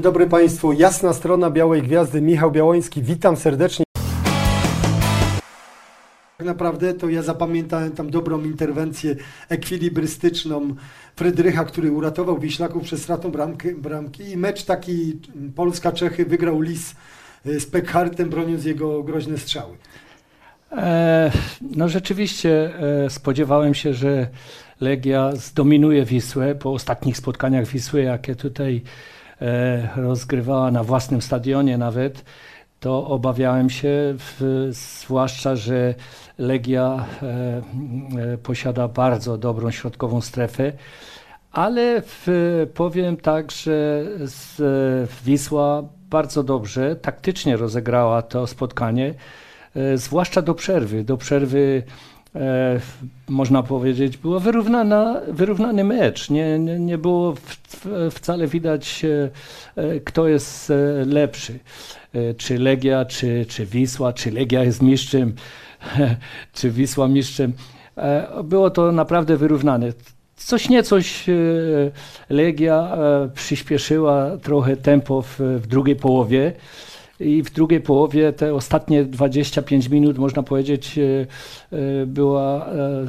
Dzień dobry Państwu. Jasna strona Białej Gwiazdy, Michał Białoński. Witam serdecznie. Tak naprawdę to ja zapamiętałem tam dobrą interwencję ekwilibrystyczną Frydrycha, który uratował Wiślaków przed stratą bramki, bramki. i mecz taki Polska-Czechy wygrał Lis z Pekhartem, broniąc jego groźne strzały. E, no rzeczywiście e, spodziewałem się, że Legia zdominuje Wisłę po ostatnich spotkaniach Wisły, jakie tutaj e, rozgrywała na własnym stadionie nawet, to obawiałem się, zwłaszcza, że Legia e, e, posiada bardzo dobrą środkową strefę, ale powiem tak, że Wisła bardzo dobrze, taktycznie rozegrała to spotkanie, e, zwłaszcza do przerwy. Do przerwy e, można powiedzieć, było wyrównana, wyrównany mecz. Nie, nie, nie było w, w, wcale widać, e, e kto jest e, lepszy. E, czy Legia, czy, czy Wisła, czy Legia jest mistrzem, czy Wisła mistrzem. Było to naprawdę wyrównane. Coś niecoś Legia przyspieszyła trochę tempo w, w drugiej połowie i w drugiej połowie te ostatnie 25 minut, można powiedzieć, e, e, była e,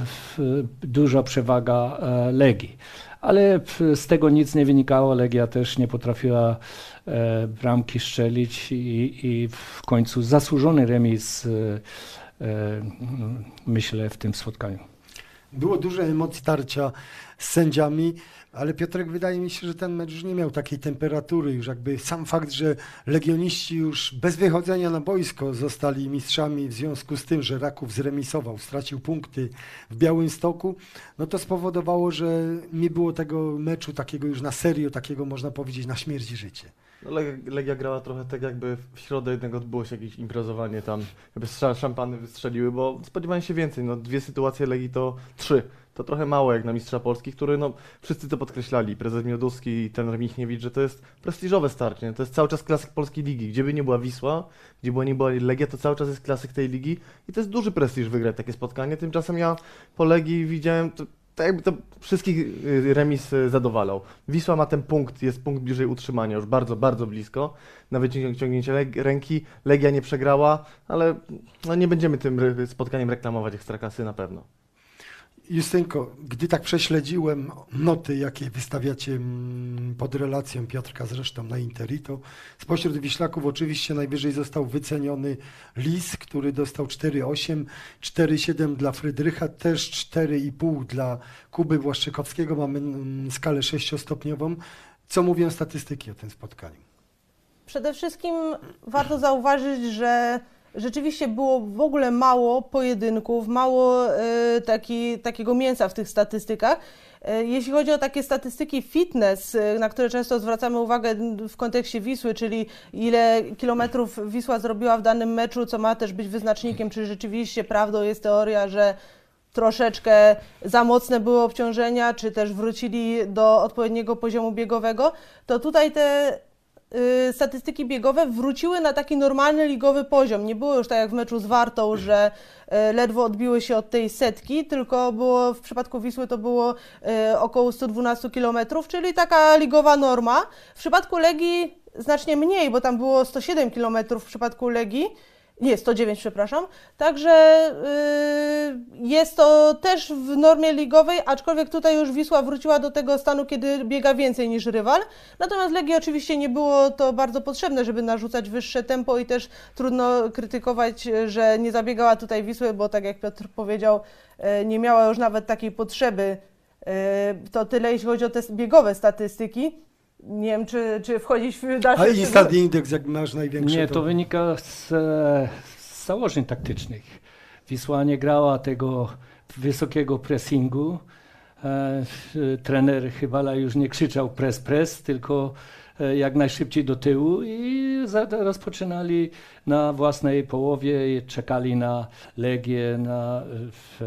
duża przewaga Legii. Ale z tego nic nie wynikało. Legia też nie potrafiła bramki strzelić i, i w końcu zasłużony remis myślę w tym spotkaniu. Było dużo emocji tarcia z sędziami. Ale Piotrek, wydaje mi się, że ten mecz już nie miał takiej temperatury. Już jakby sam fakt, że legioniści już bez wychodzenia na boisko zostali mistrzami w związku z tym, że Raków zremisował, stracił punkty w Białym Stoku, no to spowodowało, że nie było tego meczu takiego już na serio, takiego można powiedzieć na śmierć i życie. No, Legia grała trochę tak jakby w środę jednak odbyło się jakieś imprezowanie tam, jakby szampany wystrzeliły, bo spodziewałem się więcej, no dwie sytuacje Legii to trzy to trochę mało jak na mistrza Polski, który no, wszyscy to podkreślali, prezes Mioduski i ten Michniewicz, że to jest prestiżowe starcie, to jest cały czas klasyk polskiej ligi, gdzie by nie była Wisła, gdzie by nie była Legia, to cały czas jest klasyk tej ligi i to jest duży prestiż wygrać takie spotkanie, tymczasem ja po Legii widziałem, to, tak jakby to wszystkich y, remis y, zadowalał. Wisła ma ten punkt, jest punkt bliżej utrzymania, już bardzo, bardzo blisko na wyciągnięcie ręki. Legia nie przegrała, ale no nie będziemy tym spotkaniem reklamować Ekstraklasy na pewno. Justynko, gdy tak prześledziłem noty, jakie wystawiacie mm, pod relacją Piotrka zresztą na Interi, to spośród Wiślaków oczywiście najwyżej został wyceniony Lis, który dostał 4,8, 4,7 dla Frydrycha, też 4,5 dla Kuby Błaszczykowskiego. Mamy mm, skalę sześciostopniową. Co mówią statystyki o tym spotkaniu? Przede wszystkim warto zauważyć, że rzeczywiście było w ogóle mało pojedynków, mało y, taki, takiego mięsa w tych statystykach. Y, jeśli chodzi o takie statystyki fitness, y, na które często zwracamy uwagę w kontekście Wisły, czyli ile kilometrów Wisła zrobiła w danym meczu, co ma też być wyznacznikiem, czy rzeczywiście prawdą jest teoria, że troszeczkę za mocne były obciążenia, czy też wrócili do odpowiedniego poziomu biegowego, to tutaj te statystyki biegowe wróciły na taki normalny ligowy poziom. Nie było już tak jak w meczu z Wartą, że y, ledwo odbiły się od tej setki, tylko było w przypadku Wisły to było y, około 112 km, czyli taka ligowa norma. W przypadku Legii znacznie mniej, bo tam było 107 km w przypadku Legii nie, 109, przepraszam. Także yy, jest to też w normie ligowej, aczkolwiek tutaj już Wisła wróciła do tego stanu, kiedy biega więcej niż rywal. Natomiast Legii oczywiście nie było to bardzo potrzebne, żeby narzucać wyższe tempo i też trudno krytykować, że nie zabiegała tutaj Wisły, bo tak jak Piotr powiedział, yy, nie miała już nawet takiej potrzeby. Yy, to tyle, jeśli chodzi o te biegowe statystyki. Nie wiem, czy, czy wchodzić w dalsze... A Instat Index, jak masz największy? Nie, to, to wynika z, z założeń taktycznych. Wisła nie grała tego wysokiego pressingu. E, trener Chybala już nie krzyczał press, press, tylko e, jak najszybciej do tyłu i rozpoczynali na własnej połowie i czekali na Legię, na, w,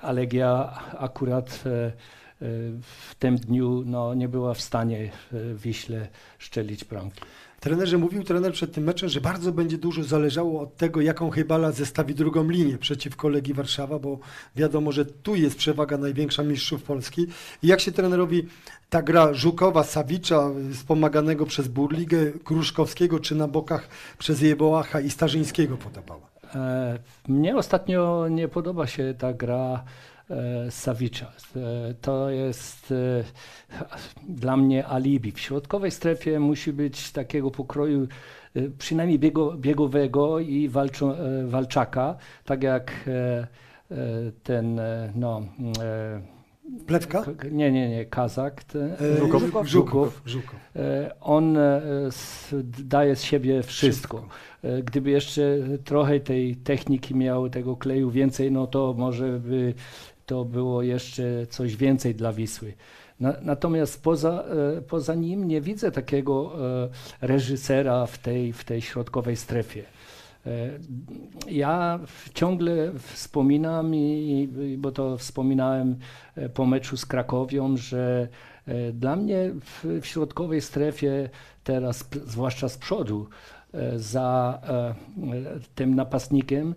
a Legia akurat e, w tym dniu no, nie była w stanie w Wiśle szczelić bramki. Trenerze mówił trener przed tym meczem, że bardzo będzie dużo zależało od tego, jaką Chybala zestawi drugą linię przeciwko Legii Warszawa, bo wiadomo, że tu jest przewaga największa mistrzów Polski. I jak się trenerowi ta gra Żukowa, Sawicza, wspomaganego przez Burligę, Kruszkowskiego, czy na bokach przez Jeboacha i Starzyńskiego podobała? E, Mnie ostatnio nie podoba się ta gra e, Sawicza. E, To jest e, dla mnie alibi. W środkowej strefie musi być takiego pokroju e, przynajmniej biego, biegowego i walczo, e, walczaka, tak jak e, e, ten, e, no, e, Plewka? nie, nie, nie, Kazak. Ten, E, Żukow? Żukow. Żukow. Żukow. E, On e, daje z siebie wszystko. E, Gdyby jeszcze trochę tej techniki miał, tego kleju więcej, no to może by to było jeszcze coś więcej dla Wisły. Na, natomiast poza, e, poza nim nie widzę takiego e, reżysera w tej, w tej środkowej strefie. E, Ja ciągle wspominam, i, bo to wspominałem po meczu z Krakowią, że dla mnie w, w środkowej strefie teraz, zwłaszcza z przodu, za tym napastnikiem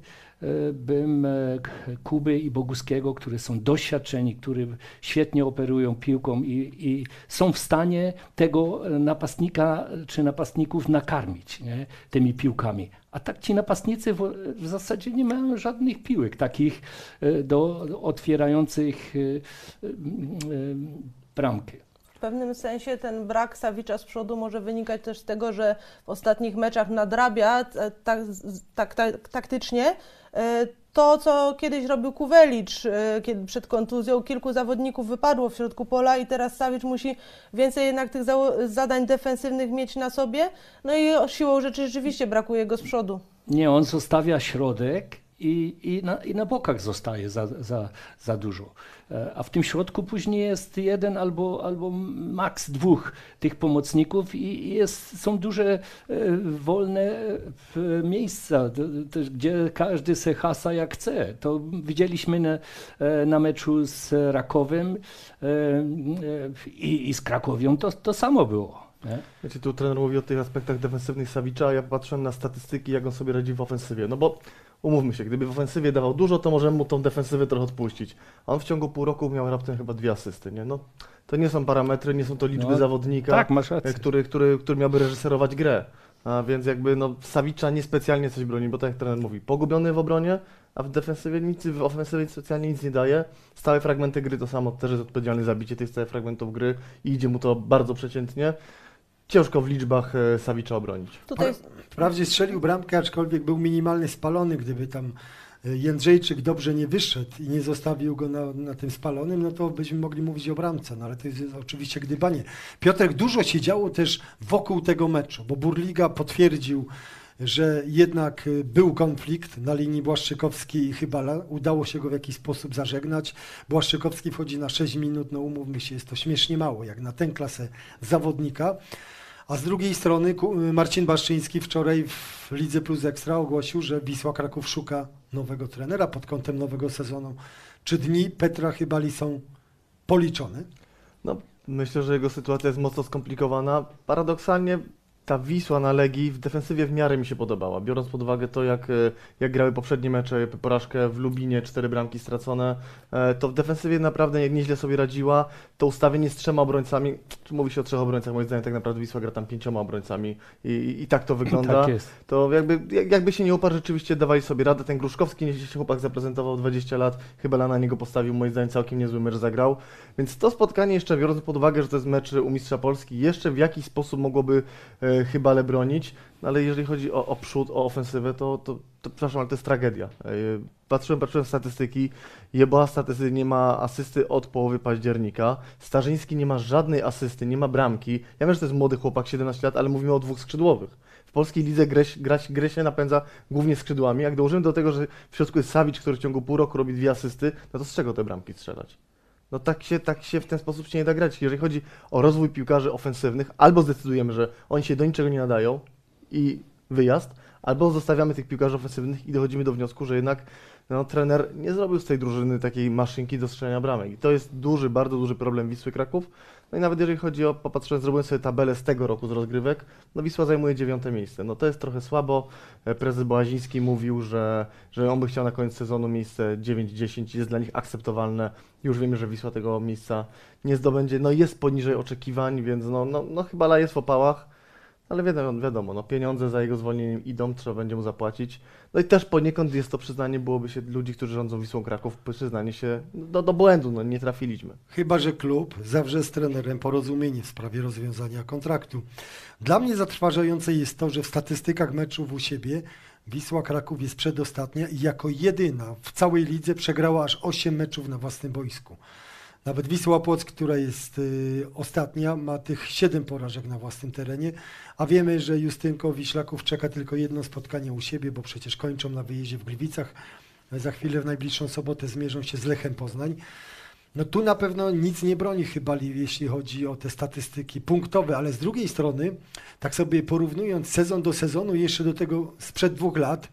bym e, Kuby i Boguskiego, którzy są doświadczeni, którzy świetnie operują piłką i, i są w stanie tego napastnika czy napastników nakarmić nie, tymi piłkami. A tak ci napastnicy w, w zasadzie nie mają żadnych piłek takich e, do, otwierających e, bramkę. W pewnym sensie ten brak Sawicza z przodu może wynikać też z tego, że w ostatnich meczach nadrabia tak, tak, tak, taktycznie e, to, co kiedyś robił Kuwelicz e, kiedy przed kontuzją. Kilku zawodników wypadło w środku pola i teraz Sawicz musi więcej jednak tych zadań defensywnych mieć na sobie. No i siłą rzeczy rzeczywiście brakuje go z przodu. Nie, on zostawia środek i, i, na, i na bokach zostaje za, za, za dużo. E, A w tym środku później jest jeden albo, albo maks dwóch tych pomocników i jest, są duże e, wolne e, miejsca, gdzie każdy se hasa jak chce. To widzieliśmy na, na meczu z Rakowem i, i z Krakowią. To, to samo było. Wiecie, tu trener mówi o tych aspektach defensywnych Sawicza, a ja patrzyłem na statystyki, jak on sobie radzi w ofensywie. No bo umówmy się, gdyby w ofensywie dawał dużo, to możemy mu tą defensywę trochę odpuścić. A on w ciągu pół roku miał raptem chyba dwie asysty, nie? No, to nie są parametry, nie są to liczby No, zawodnika, Tak, e, który, który, który miałby reżyserować grę. A więc jakby no, Sawicza niespecjalnie coś broni, bo tak jak trener mówi, pogubiony w obronie, a w defensywie nic, w ofensywie specjalnie nic nie daje. Stałe fragmenty gry to samo, też jest odpowiedzialny za bicie tych stałych fragmentów gry i idzie mu to bardzo przeciętnie. Ciężko w liczbach e, Sawicza obronić. Tutaj Wprawdzie strzelił bramkę, aczkolwiek był minimalnie spalony. Gdyby tam e, Jędrzejczyk dobrze nie wyszedł i nie zostawił go na, na tym spalonym, no to byśmy mogli mówić o bramce. No ale to jest oczywiście gdybanie. Piotrek, dużo się działo też wokół tego meczu, bo Burliga potwierdził, że jednak e, był konflikt na linii Błaszczykowski i Chybala. Udało się go w jakiś sposób zażegnać. Błaszczykowski wchodzi na 6 minut, no umówmy się, jest to śmiesznie mało, jak na tę klasę zawodnika. A z drugiej strony ku- Marcin Baszczyński wczoraj w Lidze Plus Ekstra ogłosił, że Wisła Kraków szuka nowego trenera pod kątem nowego sezonu. Czy dni Petra Chybali są policzone? No, myślę, że jego sytuacja jest mocno skomplikowana. Paradoksalnie ta Wisła na Legii w defensywie w miarę mi się podobała, biorąc pod uwagę to, jak, e, jak grały poprzednie mecze, porażkę w Lubinie, cztery bramki stracone, e, to w defensywie naprawdę nie- nieźle sobie radziła. To ustawienie z trzema obrońcami, tu mówi się o trzech obrońcach, moim zdaniem tak naprawdę Wisła gra tam pięcioma obrońcami i, i, i tak to wygląda. Tak jest. To jakby, jak- jakby się nie uparł, rzeczywiście dawali sobie radę. Ten Gruszkowski, nie się chłopak zaprezentował 20 lat, chyba na niego postawił, moim zdaniem całkiem niezły mecz zagrał. Więc to spotkanie jeszcze, biorąc pod uwagę, że to jest mecz u Mistrza Polski, jeszcze w jakiś sposób mogłoby e, chyba le bronić, no ale jeżeli chodzi o, o przód, o ofensywę, to, to, to przepraszam, ale to jest tragedia. E, patrzyłem, patrzyłem statystyki, Jeboa statystyki nie ma asysty od połowy października, Starzyński nie ma żadnej asysty, nie ma bramki. Ja wiem, że to jest młody chłopak, 17 lat, ale mówimy o dwóch skrzydłowych. W polskiej lidze grę, grę, grę się napędza głównie skrzydłami. Jak dołożymy do tego, że w środku jest Sawicz, który w ciągu pół roku robi dwie asysty, no to z czego te bramki strzelać? No tak się, tak się w ten sposób się nie da grać. Jeżeli chodzi o rozwój piłkarzy ofensywnych, albo zdecydujemy, że oni się do niczego nie nadają i wyjazd, albo zostawiamy tych piłkarzy ofensywnych i dochodzimy do wniosku, że jednak no, trener nie zrobił z tej drużyny takiej maszynki do strzelania bramek. I to jest duży, bardzo duży problem Wisły Kraków. No i nawet jeżeli chodzi o, popatrzyłem, zrobiłem sobie tabelę z tego roku z rozgrywek, no Wisła zajmuje dziewiąte miejsce. No to jest trochę słabo. E, Prezes Bołaziński mówił, że, że on by chciał na koniec sezonu miejsce 9-10, jest dla nich akceptowalne. Już wiemy, że Wisła tego miejsca nie zdobędzie. No jest poniżej oczekiwań, więc no, no, no chyba laje w opałach. Ale wiadomo, wiadomo, no pieniądze za jego zwolnieniem idą, trzeba będzie mu zapłacić. No i też poniekąd jest to przyznanie, byłoby się ludzi, którzy rządzą Wisłą Kraków, przyznanie się do, do błędu, no nie trafiliśmy. Chyba, że klub zawrze z trenerem porozumienie w sprawie rozwiązania kontraktu. Dla mnie zatrważające jest to, że w statystykach meczów u siebie Wisła Kraków jest przedostatnia i jako jedyna w całej lidze przegrała aż 8 meczów na własnym boisku. Nawet Wisła Płock, która jest y, ostatnia, ma tych 7 porażek na własnym terenie, a wiemy, że Justynko Wiślaków czeka tylko jedno spotkanie u siebie, bo przecież kończą na wyjeździe w Gliwicach. Za chwilę w najbliższą sobotę zmierzą się z Lechem Poznań. No tu na pewno nic nie broni chyba, li- jeśli chodzi o te statystyki punktowe, ale z drugiej strony, tak sobie porównując sezon do sezonu, jeszcze do tego sprzed dwóch lat,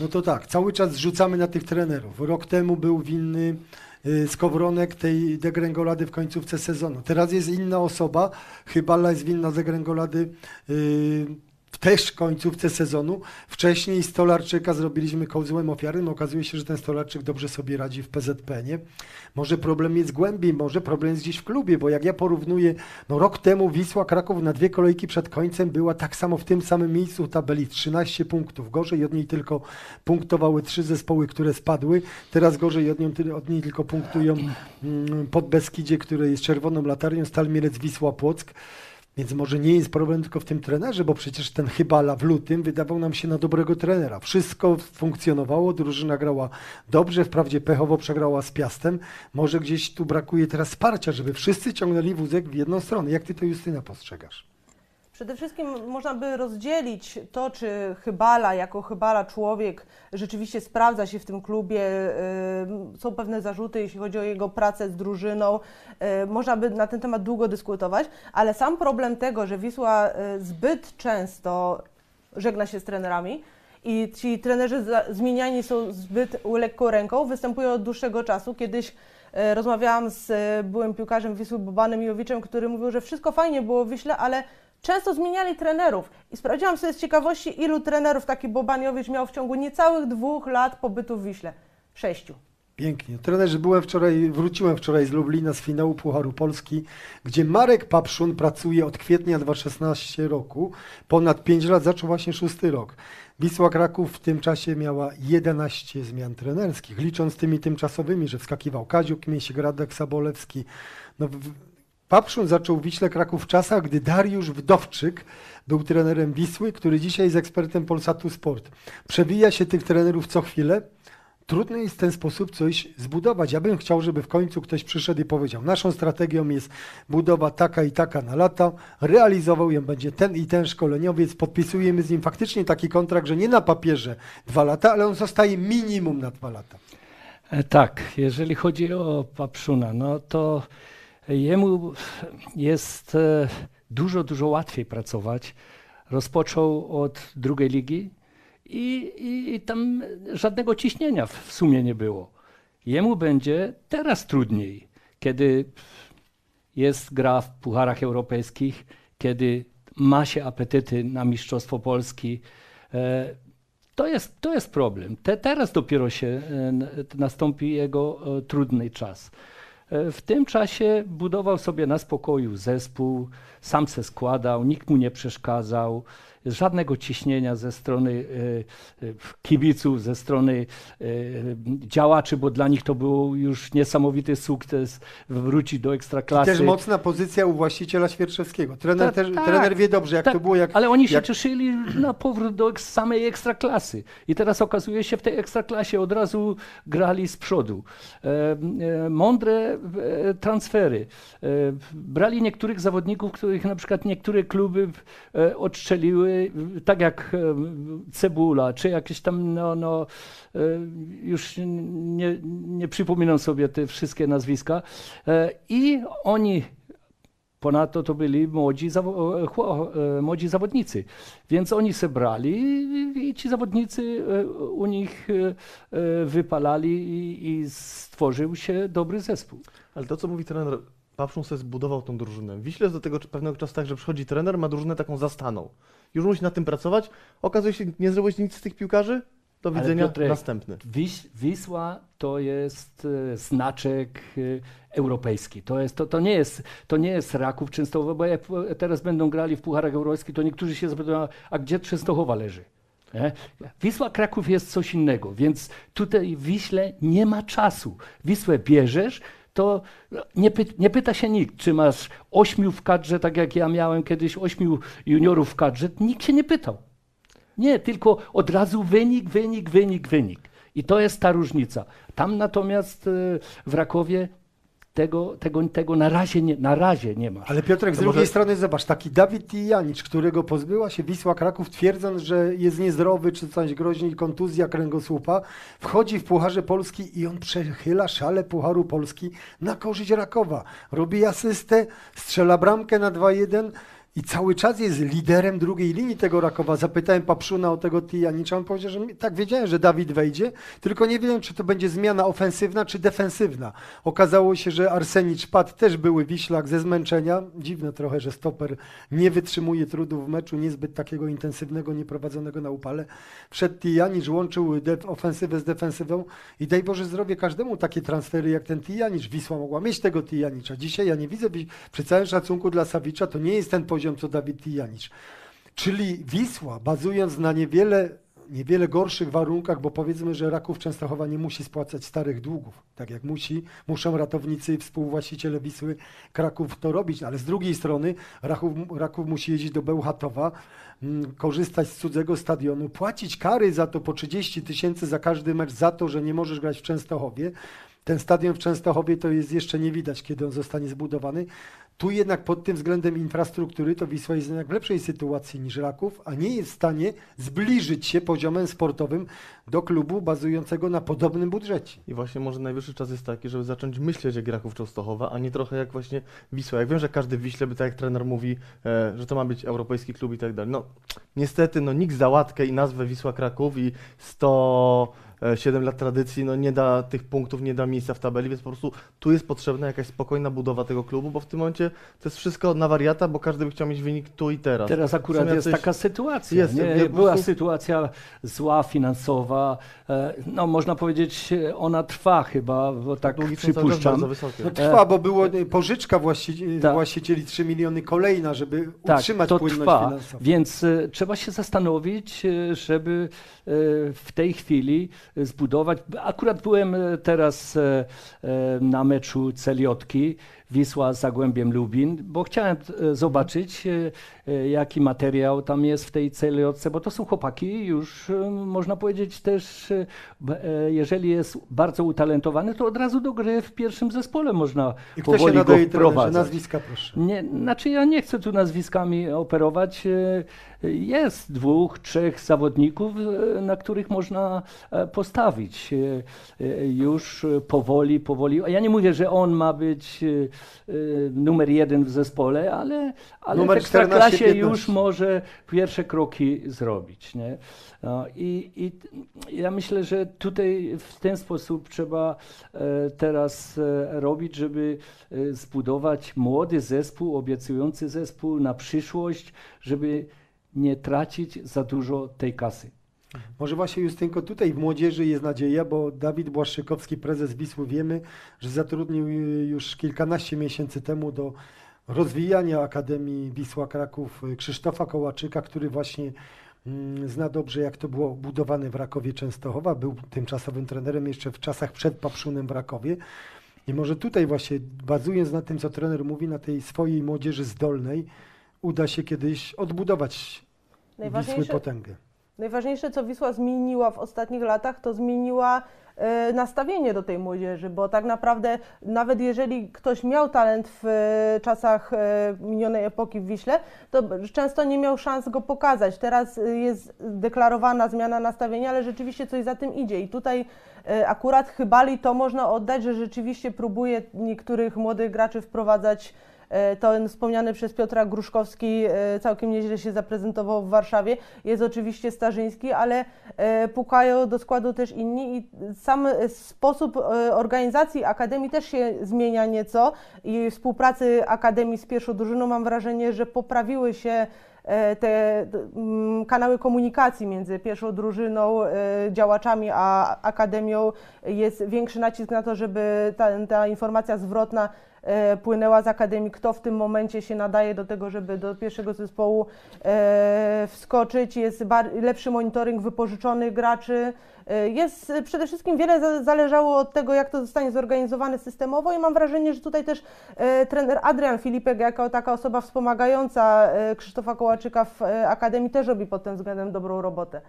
no to tak, cały czas zrzucamy na tych trenerów. Rok temu był winny Skowronek tej degrengolady w końcówce sezonu. Teraz jest inna osoba, Chybala jest winna degrengolady y, też w końcówce sezonu. Wcześniej Stolarczyka zrobiliśmy kołzłem ofiary, no okazuje się, że ten Stolarczyk dobrze sobie radzi w PZP, nie? Może problem jest głębiej, może problem jest gdzieś w klubie, bo jak ja porównuję, no rok temu Wisła Kraków na dwie kolejki przed końcem była tak samo w tym samym miejscu tabeli, 13 punktów. Gorzej od niej tylko punktowały trzy zespoły, które spadły. Teraz gorzej od, nią, od niej tylko punktują mm, pod Beskidzie, które jest czerwoną latarnią, Stal Mielec, Wisła Płock. Więc może nie jest problem tylko w tym trenerze, bo przecież ten Chybala w lutym wydawał nam się na dobrego trenera. Wszystko funkcjonowało, drużyna grała dobrze, wprawdzie pechowo przegrała z Piastem. Może gdzieś tu brakuje teraz wsparcia, żeby wszyscy ciągnęli wózek w jedną stronę. Jak ty to Justyna postrzegasz? Przede wszystkim można by rozdzielić to, czy Chybala jako Chybala człowiek rzeczywiście sprawdza się w tym klubie. y, Są pewne zarzuty, jeśli chodzi o jego pracę z drużyną. y, Można by na ten temat długo dyskutować, ale sam problem tego, że Wisła y, zbyt często żegna się z trenerami i ci trenerzy zmieniani są zbyt lekką ręką, występuje od dłuższego czasu. Kiedyś rozmawiałam z byłym piłkarzem Wisły Bobanem Jowiczem, który mówił, że wszystko fajnie było w Wiśle, ale często zmieniali trenerów. I sprawdziłam sobie z ciekawości, ilu trenerów taki Bobaniowicz miał w ciągu niecałych dwóch lat pobytu w Wiśle. Sześciu. Pięknie. Trenerzy, byłem wczoraj, wróciłem wczoraj z Lublina z finału Pucharu Polski, gdzie Marek Papszun pracuje od kwietnia 2016 roku. Ponad 5 lat, zaczął właśnie szósty rok. Wisła Kraków w tym czasie miała 11 zmian trenerskich, licząc tymi tymczasowymi, że wskakiwał Kaziuk, Miesiek, Radek, Sabolewski. No, Papszun zaczął Wiśle Kraków w czasach, gdy Dariusz Wdowczyk był trenerem Wisły, który dzisiaj jest ekspertem Polsatu Sport. Przewija się tych trenerów co chwilę. Trudno jest w ten sposób coś zbudować. Ja bym chciał, żeby w końcu ktoś przyszedł i powiedział, naszą strategią jest budowa taka i taka na lata, realizował ją będzie ten i ten szkoleniowiec, podpisujemy z nim faktycznie taki kontrakt, że nie na papierze dwa lata, ale on zostaje minimum na dwa lata. E, Tak, jeżeli chodzi o Papszuna, no to jemu jest e, dużo, dużo łatwiej pracować. Rozpoczął od drugiej ligi i, i, i tam żadnego ciśnienia w w sumie nie było. Jemu będzie teraz trudniej, kiedy jest gra w pucharach europejskich, kiedy ma się apetyty na Mistrzostwo Polski. E, To jest, to jest problem. Te, teraz dopiero się e, nastąpi jego trudny czas. E, W tym czasie budował sobie na spokoju zespół, sam se składał, nikt mu nie przeszkadzał, żadnego ciśnienia ze strony e, e, kibiców, ze strony e, działaczy, bo dla nich to był już niesamowity sukces wrócić do I ekstraklasy. też mocna pozycja u właściciela Świerczewskiego. Trener, Tak, też, tak. trener wie dobrze, jak Tak, to było. Jak, Ale oni się jak, cieszyli na powrót do samej ekstraklasy. I teraz okazuje się, w tej ekstraklasie od razu grali z przodu. Mądre transfery. Brali niektórych zawodników, których na przykład niektóre kluby e, tak jak e, Cebula, czy jakieś tam, no, no e, już nie, nie przypominam sobie te wszystkie nazwiska. E, I oni Ponadto to byli młodzi, młodzi zawodnicy, więc oni se brali i, ci zawodnicy u nich wypalali i stworzył się dobry zespół. Ale to, co mówi trener, Papszun sobie zbudował tą drużynę. Wiśle do tego pewnego czasu tak, że przychodzi trener, ma drużynę taką zastaną. Już musi nad tym pracować. Okazuje się, nie zrobiłeś nic z tych piłkarzy? Do widzenia, Piotrek, następny. Wiś, Wisła to jest e, znaczek e, europejski. To, jest, to, to, nie jest, to nie jest Raków Częstochowa, bo jak teraz będą grali w Pucharach Europejskich, to niektórzy się zapytają, a gdzie Częstochowa leży? Nie? Wisła Kraków jest coś innego, więc tutaj w Wiśle nie ma czasu. Wisłę bierzesz, to nie, py, nie pyta się nikt, czy masz ośmiu w kadrze, tak jak ja miałem kiedyś ośmiu juniorów w kadrze. Nikt się nie pytał. Nie, tylko od razu wynik, wynik, wynik, wynik. I to jest ta różnica. Tam natomiast e, w Rakowie tego, tego, tego na, razie nie, na razie nie ma. Ale Piotrek, z To drugiej może- strony zobacz, taki Dawid Tijanicz, którego pozbyła się Wisła Kraków, twierdząc, że jest niezdrowy czy coś groźni, kontuzja kręgosłupa, wchodzi w Pucharze Polski i on przechyla szale Pucharu Polski na korzyść Rakowa. Robi asystę, strzela bramkę na 2-1 i cały czas jest liderem drugiej linii tego Rakowa. Zapytałem Papszuna o tego Tijanicza, on powiedział, że tak wiedziałem, że Dawid wejdzie, tylko nie wiem, czy to będzie zmiana ofensywna, czy defensywna. Okazało się, że Arsenicz padł, też były Wiślak ze zmęczenia. Dziwne trochę, że stoper nie wytrzymuje trudów w meczu, niezbyt takiego intensywnego, nieprowadzonego na upale. Wszedł Tijanicz, łączył ofensywę z defensywą i daj Boże zdrowie każdemu takie transfery jak ten Tijanicz. Wisła mogła mieć tego Tijanicza. Dzisiaj ja nie widzę, Wi- przy całym szacunku dla Sawicza, to nie jest ten poziom, co Dawid Tijanicz. Czyli Wisła, bazując na niewiele, niewiele gorszych warunkach, bo powiedzmy, że Raków Częstochowa nie musi spłacać starych długów, tak jak musi, muszą ratownicy i współwłaściciele Wisły Kraków to robić, ale z drugiej strony Raków, Raków musi jeździć do Bełchatowa, mm, korzystać z cudzego stadionu, płacić kary za to po 30 tysięcy za każdy mecz, za to, że nie możesz grać w Częstochowie. Ten stadion w Częstochowie to jest jeszcze nie widać, kiedy on zostanie zbudowany. Tu jednak pod tym względem infrastruktury to Wisła jest jednak w lepszej sytuacji niż Raków, a nie jest w stanie zbliżyć się poziomem sportowym do klubu bazującego na podobnym budżecie. I właśnie może najwyższy czas jest taki, żeby zacząć myśleć jak Raków Częstochowa, a nie trochę jak właśnie Wisła. Jak wiem, że każdy w Wiśle by tak jak trener mówi, e, że to ma być europejski klub i tak dalej. No niestety, no nikt za łatkę i nazwę Wisła Kraków i 107 lat tradycji, no nie da tych punktów, nie da miejsca w tabeli, więc po prostu tu jest potrzebna jakaś spokojna budowa tego klubu, bo w tym momencie to jest wszystko na wariata, bo każdy by chciał mieć wynik tu i teraz. Teraz akurat jest jacyś- taka sytuacja. Jest, nie? Była prostu- sytuacja zła, finansowa. e, No, można powiedzieć, e, ona trwa chyba, bo tak Długi przypuszczam. No trwa, bo było e, pożyczka właści- Tak. właścicieli 3 miliony kolejna, żeby Tak, utrzymać to płynność trwa, finansową. więc e, trzeba się zastanowić, e, żeby e, w tej chwili e, zbudować. Akurat byłem e, teraz e, e, na meczu Celiotki, Wisła z Zagłębiem Lubin, bo chciałem e, zobaczyć, e, e, jaki materiał tam jest w tej Celiotce, bo to są chłopaki już, można powiedzieć też, jeżeli jest bardzo utalentowany, to od razu do gry w pierwszym zespole można I kto się powoli go wprowadzać. Nazwiska proszę. Nie, znaczy ja nie chcę tu nazwiskami operować. Jest dwóch, trzech zawodników, na których można postawić. Już powoli, powoli. A Ja nie mówię, że on ma być numer jeden w zespole, ale, ale Numer w Ekstraklasie 14, już może pierwsze kroki zrobić. Nie? No, i, I ja myślę, że tutaj w ten sposób trzeba e, teraz e, robić, żeby e, zbudować młody zespół, obiecujący zespół na przyszłość, żeby nie tracić za dużo tej kasy. Może właśnie Justynko, tutaj w młodzieży jest nadzieja, bo Dawid Błaszczykowski, prezes Wisły, wiemy, że zatrudnił już kilkanaście miesięcy temu do rozwijania Akademii Wisła Kraków y, Krzysztofa Kołaczyka, który właśnie mm, zna dobrze, jak to było budowane w Rakowie Częstochowa. Był tymczasowym trenerem jeszcze w czasach przed Papszunem w Rakowie. I może tutaj właśnie, bazując na tym, co trener mówi, na tej swojej młodzieży zdolnej, uda się kiedyś odbudować Wisły potęgę. Najważniejsze, co Wisła zmieniła w ostatnich latach, to zmieniła e, nastawienie do tej młodzieży, bo tak naprawdę nawet jeżeli ktoś miał talent w e, czasach e, minionej epoki w Wiśle, to często nie miał szans go pokazać. Teraz jest deklarowana zmiana nastawienia, ale rzeczywiście coś za tym idzie i tutaj akurat Chybali to można oddać, że rzeczywiście próbuje niektórych młodych graczy wprowadzać ten wspomniany przez Piotra Gruszkowski e, całkiem nieźle się zaprezentował w Warszawie. Jest oczywiście Starzyński, ale e, pukają do składu też inni i sam e, sposób e, organizacji Akademii też się zmienia nieco i współpracy Akademii z pierwszą drużyną mam wrażenie, że poprawiły się e, te kanały komunikacji między pierwszą drużyną, e, działaczami a akademią. Jest większy nacisk na to, żeby ta, ta informacja zwrotna e, płynęła z akademii, kto w tym momencie się nadaje do tego, żeby do pierwszego zespołu e, wskoczyć. Jest lepszy monitoring wypożyczonych graczy. E, Jest e, przede wszystkim wiele za- zależało od tego, jak to zostanie zorganizowane systemowo i mam wrażenie, że tutaj też e, trener Adrian Filipek, jako taka osoba wspomagająca e, Krzysztofa Kołaczyka w e, Akademii też robi pod tym względem dobrą robotę.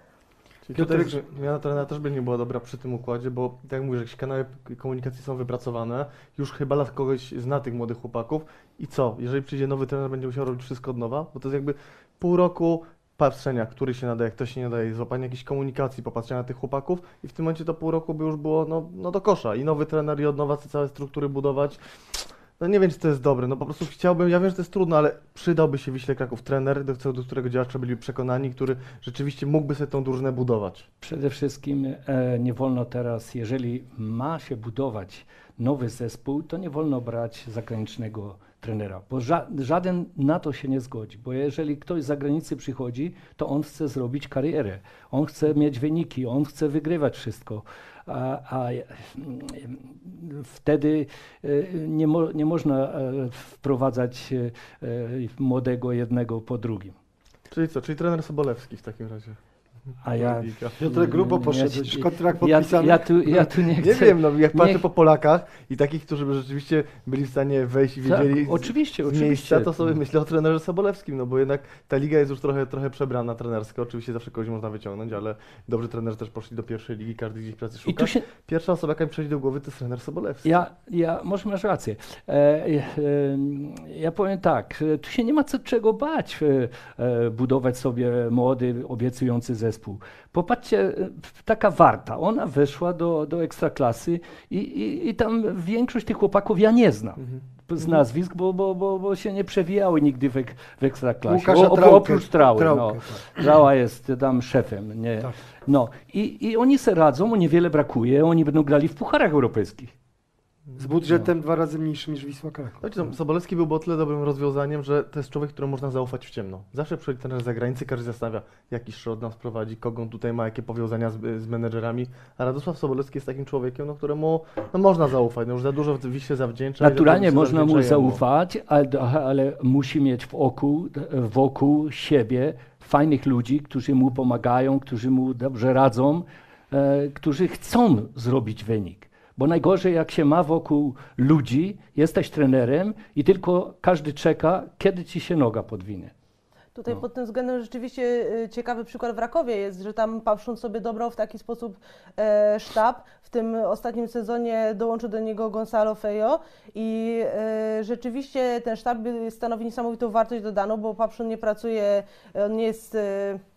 Czyli Piotrek, tutaj zmiana trenera też by nie była dobra przy tym układzie, bo tak jak mówisz, jakieś kanały komunikacji są wypracowane, już chyba dla kogoś zna tych młodych chłopaków. I co, jeżeli przyjdzie nowy trener, będzie musiał robić wszystko od nowa, bo to jest jakby pół roku patrzenia, który się nadaje, kto się nie nadaje, złapania jakiejś komunikacji, popatrzenia na tych chłopaków i w tym momencie to pół roku by już było no, no do kosza. I nowy trener i od nowa całe struktury budować. No nie wiem, czy to jest dobre, no po prostu chciałbym, ja wiem, że to jest trudno, ale przydałby się Wiśle Kraków trener, do, do którego działacze byli przekonani, który rzeczywiście mógłby sobie tą drużynę budować. Przede wszystkim e, nie wolno teraz, jeżeli ma się budować nowy zespół, to nie wolno brać zagranicznego trenera, bo ża żaden na to się nie zgodzi, bo jeżeli ktoś z zagranicy przychodzi, to on chce zrobić karierę, on chce mieć wyniki, on chce wygrywać wszystko, a, a mm, wtedy e, nie, mo nie można e, wprowadzać e, e, młodego jednego po drugim. Czyli co, czyli trener Sobolewski w takim razie. A ja. Piotrek, grubo Ja- poszedłeś, kontrakt ja, podpisany. ja, tu, ja tu nie chcę. Nie wiem, no jak patrzę niech- po Polakach i takich, którzy by rzeczywiście byli w stanie wejść i wiedzieli Tak, oczywiście, z, oczywiście. miejsca, to sobie myślę o trenerze Sobolewskim, no bo jednak ta liga jest już trochę, trochę przebrana trenerska. Oczywiście zawsze kogoś można wyciągnąć, ale dobrzy trenerzy też poszli do pierwszej ligi, każdy gdzieś pracy I szuka. tu się, Pierwsza osoba, jaka mi przychodzi do głowy, to jest trener Sobolewski. ja, ja, może masz rację. E, e, ja powiem tak, e, tu się nie ma co czego bać, e, e, budować sobie młody, obiecujący zespół. Popatrzcie, e, taka Warta, ona weszła do, do Ekstraklasy i, i, i tam większość tych chłopaków ja nie znam. Mhm. Z nazwisk, bo, bo, bo, bo się nie przewijały nigdy w, ek, w ekstraklasie. O- o- oprócz Trały. No. tak. Trała jest tam szefem. Nie. Tak. No i, i oni se radzą, niewiele brakuje, oni będą grali w pucharach europejskich. Z budżetem dwa razy mniejszym niż Wisła Kraków. Słuchajcie, no, Sobolewski byłby o tyle dobrym rozwiązaniem, że to jest człowiek, któremu można zaufać w ciemno. Zawsze przychodzi trener z zagranicy, każdy zastanawia, jaki szrot nas prowadzi, kogo on tutaj ma, jakie powiązania z, z menedżerami, a Radosław Sobolewski jest takim człowiekiem, no, któremu no, można zaufać, no, już za dużo w Wiśle zawdzięcza. za Naturalnie można mu zaufać, ale, ale musi mieć wokół, wokół siebie fajnych ludzi, którzy mu pomagają, którzy mu dobrze radzą, e, którzy chcą zrobić wynik. Bo najgorzej, jak się ma wokół ludzi, jesteś trenerem i tylko każdy czeka, kiedy ci się noga podwinie. Tutaj No. pod tym względem rzeczywiście y, ciekawy przykład w Rakowie jest, że tam Pawszun sobie dobrał w taki sposób e, sztab. W tym ostatnim sezonie dołączył do niego Gonzalo Fejo i e, rzeczywiście ten sztab stanowi niesamowitą wartość dodaną, bo Pawszun nie pracuje, on nie jest e,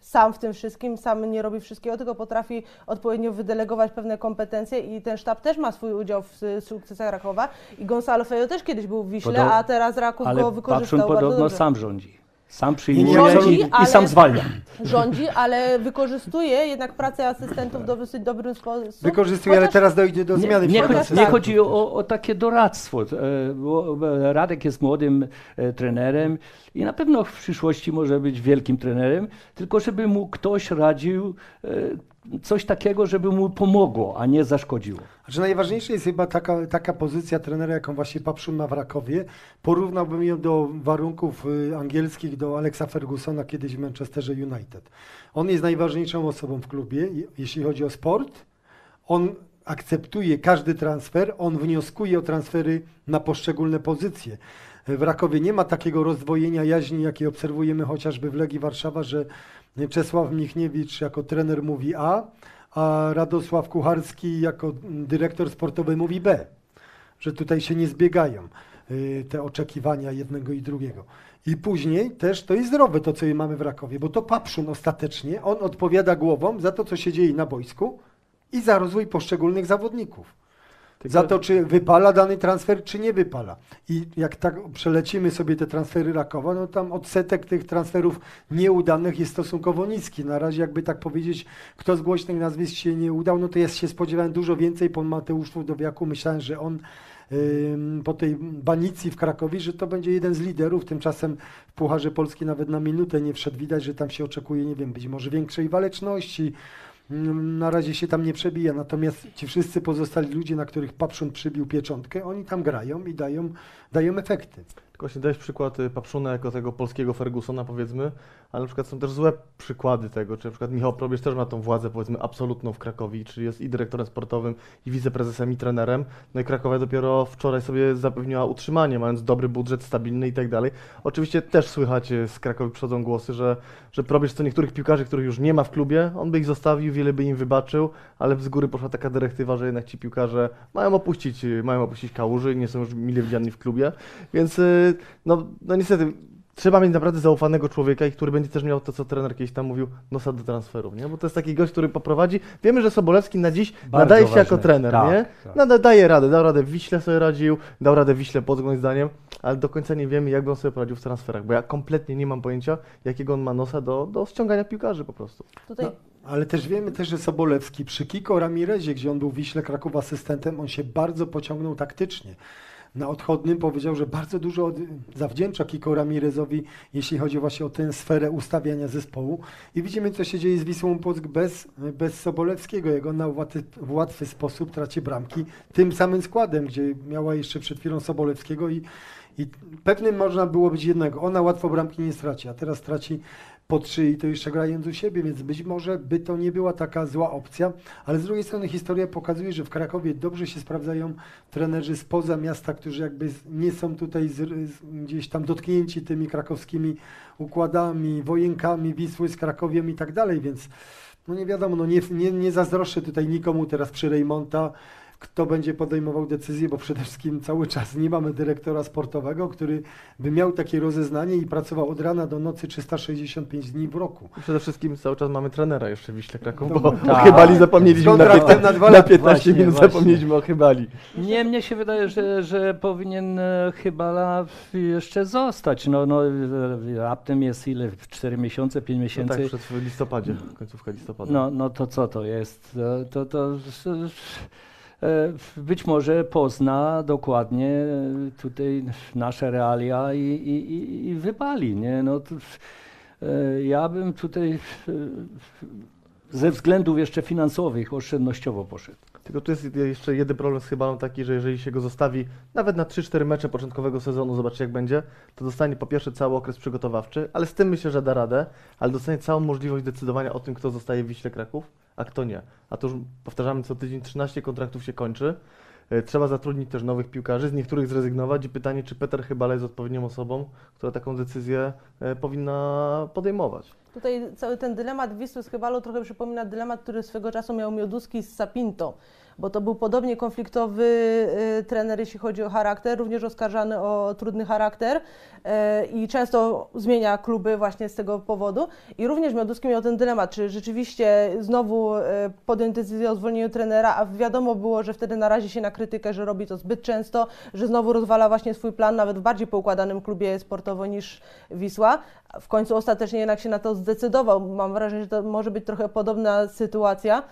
sam w tym wszystkim, sam nie robi wszystkiego, tylko potrafi odpowiednio wydelegować pewne kompetencje i ten sztab też ma swój udział w s- sukcesach Rakowa i Gonzalo Fejo też kiedyś był w Wiśle, Podob- a teraz Raków go Papszun wykorzystał bardzo podobno dobrze. sam rządzi. Sam przyjmuje Rządzi, i, ale- i sam zwalnia. rządzi, ale wykorzystuje jednak pracę asystentów w dosyć dobrym sposób. Wykorzystuje, ale teraz dojdzie do zmiany. Nie, nie, chodzi, nie chodzi o, o takie doradztwo. e, bo Radek jest młodym e, trenerem i na pewno w przyszłości może być wielkim trenerem, tylko żeby mu ktoś radził e, coś takiego, żeby mu pomogło, a nie zaszkodziło. Znaczy najważniejsza jest chyba taka, taka pozycja trenera, jaką właśnie Papszun ma w Rakowie. Porównałbym ją do warunków y, angielskich do Alexa Fergusona kiedyś w Manchesterze United. On jest najważniejszą osobą w klubie, je- jeśli chodzi o sport. On akceptuje każdy transfer, on wnioskuje o transfery na poszczególne pozycje. W Rakowie nie ma takiego rozdwojenia jaźni, jakie obserwujemy chociażby w Legii Warszawa, że Czesław Michniewicz jako trener mówi A, a Radosław Kucharski jako dyrektor sportowy mówi B. Że tutaj się nie zbiegają y, te oczekiwania jednego i drugiego. I później też to jest zdrowe to, co mamy w Rakowie, bo to Papszun ostatecznie, on odpowiada głową za to, co się dzieje na boisku i za rozwój poszczególnych zawodników. Tylko- za to, czy wypala dany transfer, czy nie wypala. I jak tak przelecimy sobie te transfery Rakowa, no tam odsetek tych transferów nieudanych jest stosunkowo niski. Na razie, jakby tak powiedzieć, kto z głośnych nazwisk się nie udał, no to ja się spodziewałem dużo więcej po Mateuszu Dowiaku. Myślałem, że on po tej banicji w Krakowie, że to będzie jeden z liderów. Tymczasem w Pucharze Polski nawet na minutę nie wszedł. Widać, że tam się oczekuje, nie wiem, być może większej waleczności. Na razie się tam nie przebija, natomiast ci wszyscy pozostali ludzie, na których Papszun przybił pieczątkę, oni tam grają i dają, dają efekty. Tylko się dałeś przykład y, Papszuna jako tego polskiego Fergusona powiedzmy, ale na przykład są też złe przykłady tego, czy na przykład Michał Probierz też ma tą władzę powiedzmy absolutną w Krakowie, czyli jest i dyrektorem sportowym, i wiceprezesem, i trenerem. No i Krakowa dopiero wczoraj sobie zapewniła utrzymanie, mając dobry budżet, stabilny i tak dalej. Oczywiście też słychać y, z Krakowi przychodzą głosy, że, że Probierz co niektórych piłkarzy, których już nie ma w klubie, on by ich zostawił, wiele by im wybaczył, ale z góry poszła taka dyrektywa, że jednak ci piłkarze mają opuścić, y, mają opuścić kałuży nie są już mile widziani w klubie, więc y, no, no niestety trzeba mieć naprawdę zaufanego człowieka i który będzie też miał to, co trener kiedyś tam mówił, nosa do transferów, nie? Bo to jest taki gość, który poprowadzi. Wiemy, że Sobolewski na dziś Bardzo nadaje się jako ważne. trener, Tak, nie? tak. Nada, daje radę, dał radę w Wiśle sobie radził, dał radę w Wiśle pod moim zdaniem, ale do końca nie wiemy, jak by on sobie poradził w transferach, bo ja kompletnie nie mam pojęcia, jakiego on ma nosa do, do ściągania piłkarzy po prostu. Tutaj No, ale też wiemy też, że Sobolewski przy Kiko Ramirezie, gdzie on był w Wiśle Kraków asystentem, on się bardzo pociągnął taktycznie. Na odchodnym powiedział, że bardzo dużo zawdzięcza Kiko Ramirezowi, jeśli chodzi właśnie o tę sferę ustawiania zespołu. I widzimy, co się dzieje z Wisłą Płock bez, bez Sobolewskiego. On na łatwy, w łatwy sposób traci bramki tym samym składem, gdzie miała jeszcze przed chwilą Sobolewskiego i, i pewnym można było być jednego. Ona łatwo bramki nie straci, a teraz traci po trzy i to jeszcze grając u siebie, więc być może by to nie była taka zła opcja, ale z drugiej strony historia pokazuje, że w Krakowie dobrze się sprawdzają trenerzy spoza miasta, którzy jakby nie są tutaj z, z, gdzieś tam dotknięci tymi krakowskimi układami, wojenkami, Wisły z Krakowiem i tak dalej, więc no nie wiadomo, no nie, nie, nie zazdroszczę tutaj nikomu teraz przy Rejmonta, kto będzie podejmował decyzje, bo przede wszystkim cały czas nie mamy dyrektora sportowego, który by miał takie rozeznanie i pracował od rana do nocy 365 dni w roku. Przede wszystkim cały czas mamy trenera jeszcze w Wiśle Kraków, No bo bo- o tak. Chybali zapomnieliśmy na, 15, na dwa na lata. 15 Właśnie, minut właśnie. zapomnieliśmy o Chybali. Nie, mnie się wydaje, że, że powinien e, chyba jeszcze zostać. No, no, e, raptem jest ile? 4 miesiące, 5 No miesięcy. tak, przed w listopadzie, końcówka listopada. No, no to co to jest? E, To, to e, być może pozna dokładnie e, tutaj nasze realia i, i, i- wypali, nie? No, to, e, ja bym tutaj e, ze względów jeszcze finansowych oszczędnościowo poszedł. Tylko tu jest jeszcze jeden problem z Chybalą taki, że jeżeli się go zostawi nawet na 3-4 mecze początkowego sezonu, zobaczcie jak będzie, to dostanie po pierwsze cały okres przygotowawczy, ale z tym myślę, że da radę, ale dostanie całą możliwość decydowania o tym, kto zostaje w Wiśle Kraków, a kto nie. A to już powtarzamy co tydzień, 13 kontraktów się kończy. E, Trzeba zatrudnić też nowych piłkarzy, z niektórych zrezygnować i pytanie, czy Peter Chybala jest odpowiednią osobą, która taką decyzję e, powinna podejmować. Tutaj cały ten dylemat Wisły z Chybalą trochę przypomina dylemat, który swego czasu miał Mioduski z Sapinto, bo to był podobnie konfliktowy y, trener, jeśli chodzi o charakter, również oskarżany o trudny charakter y, i często zmienia kluby właśnie z tego powodu. I również Mioduski miał ten dylemat, czy rzeczywiście znowu y, podjąć decyzję o zwolnieniu trenera, a wiadomo było, że wtedy narazi się na krytykę, że robi to zbyt często, że znowu rozwala właśnie swój plan, nawet w bardziej poukładanym klubie sportowo niż Wisła. W końcu ostatecznie jednak się na to zdecydował. Mam wrażenie, że to może być trochę podobna sytuacja.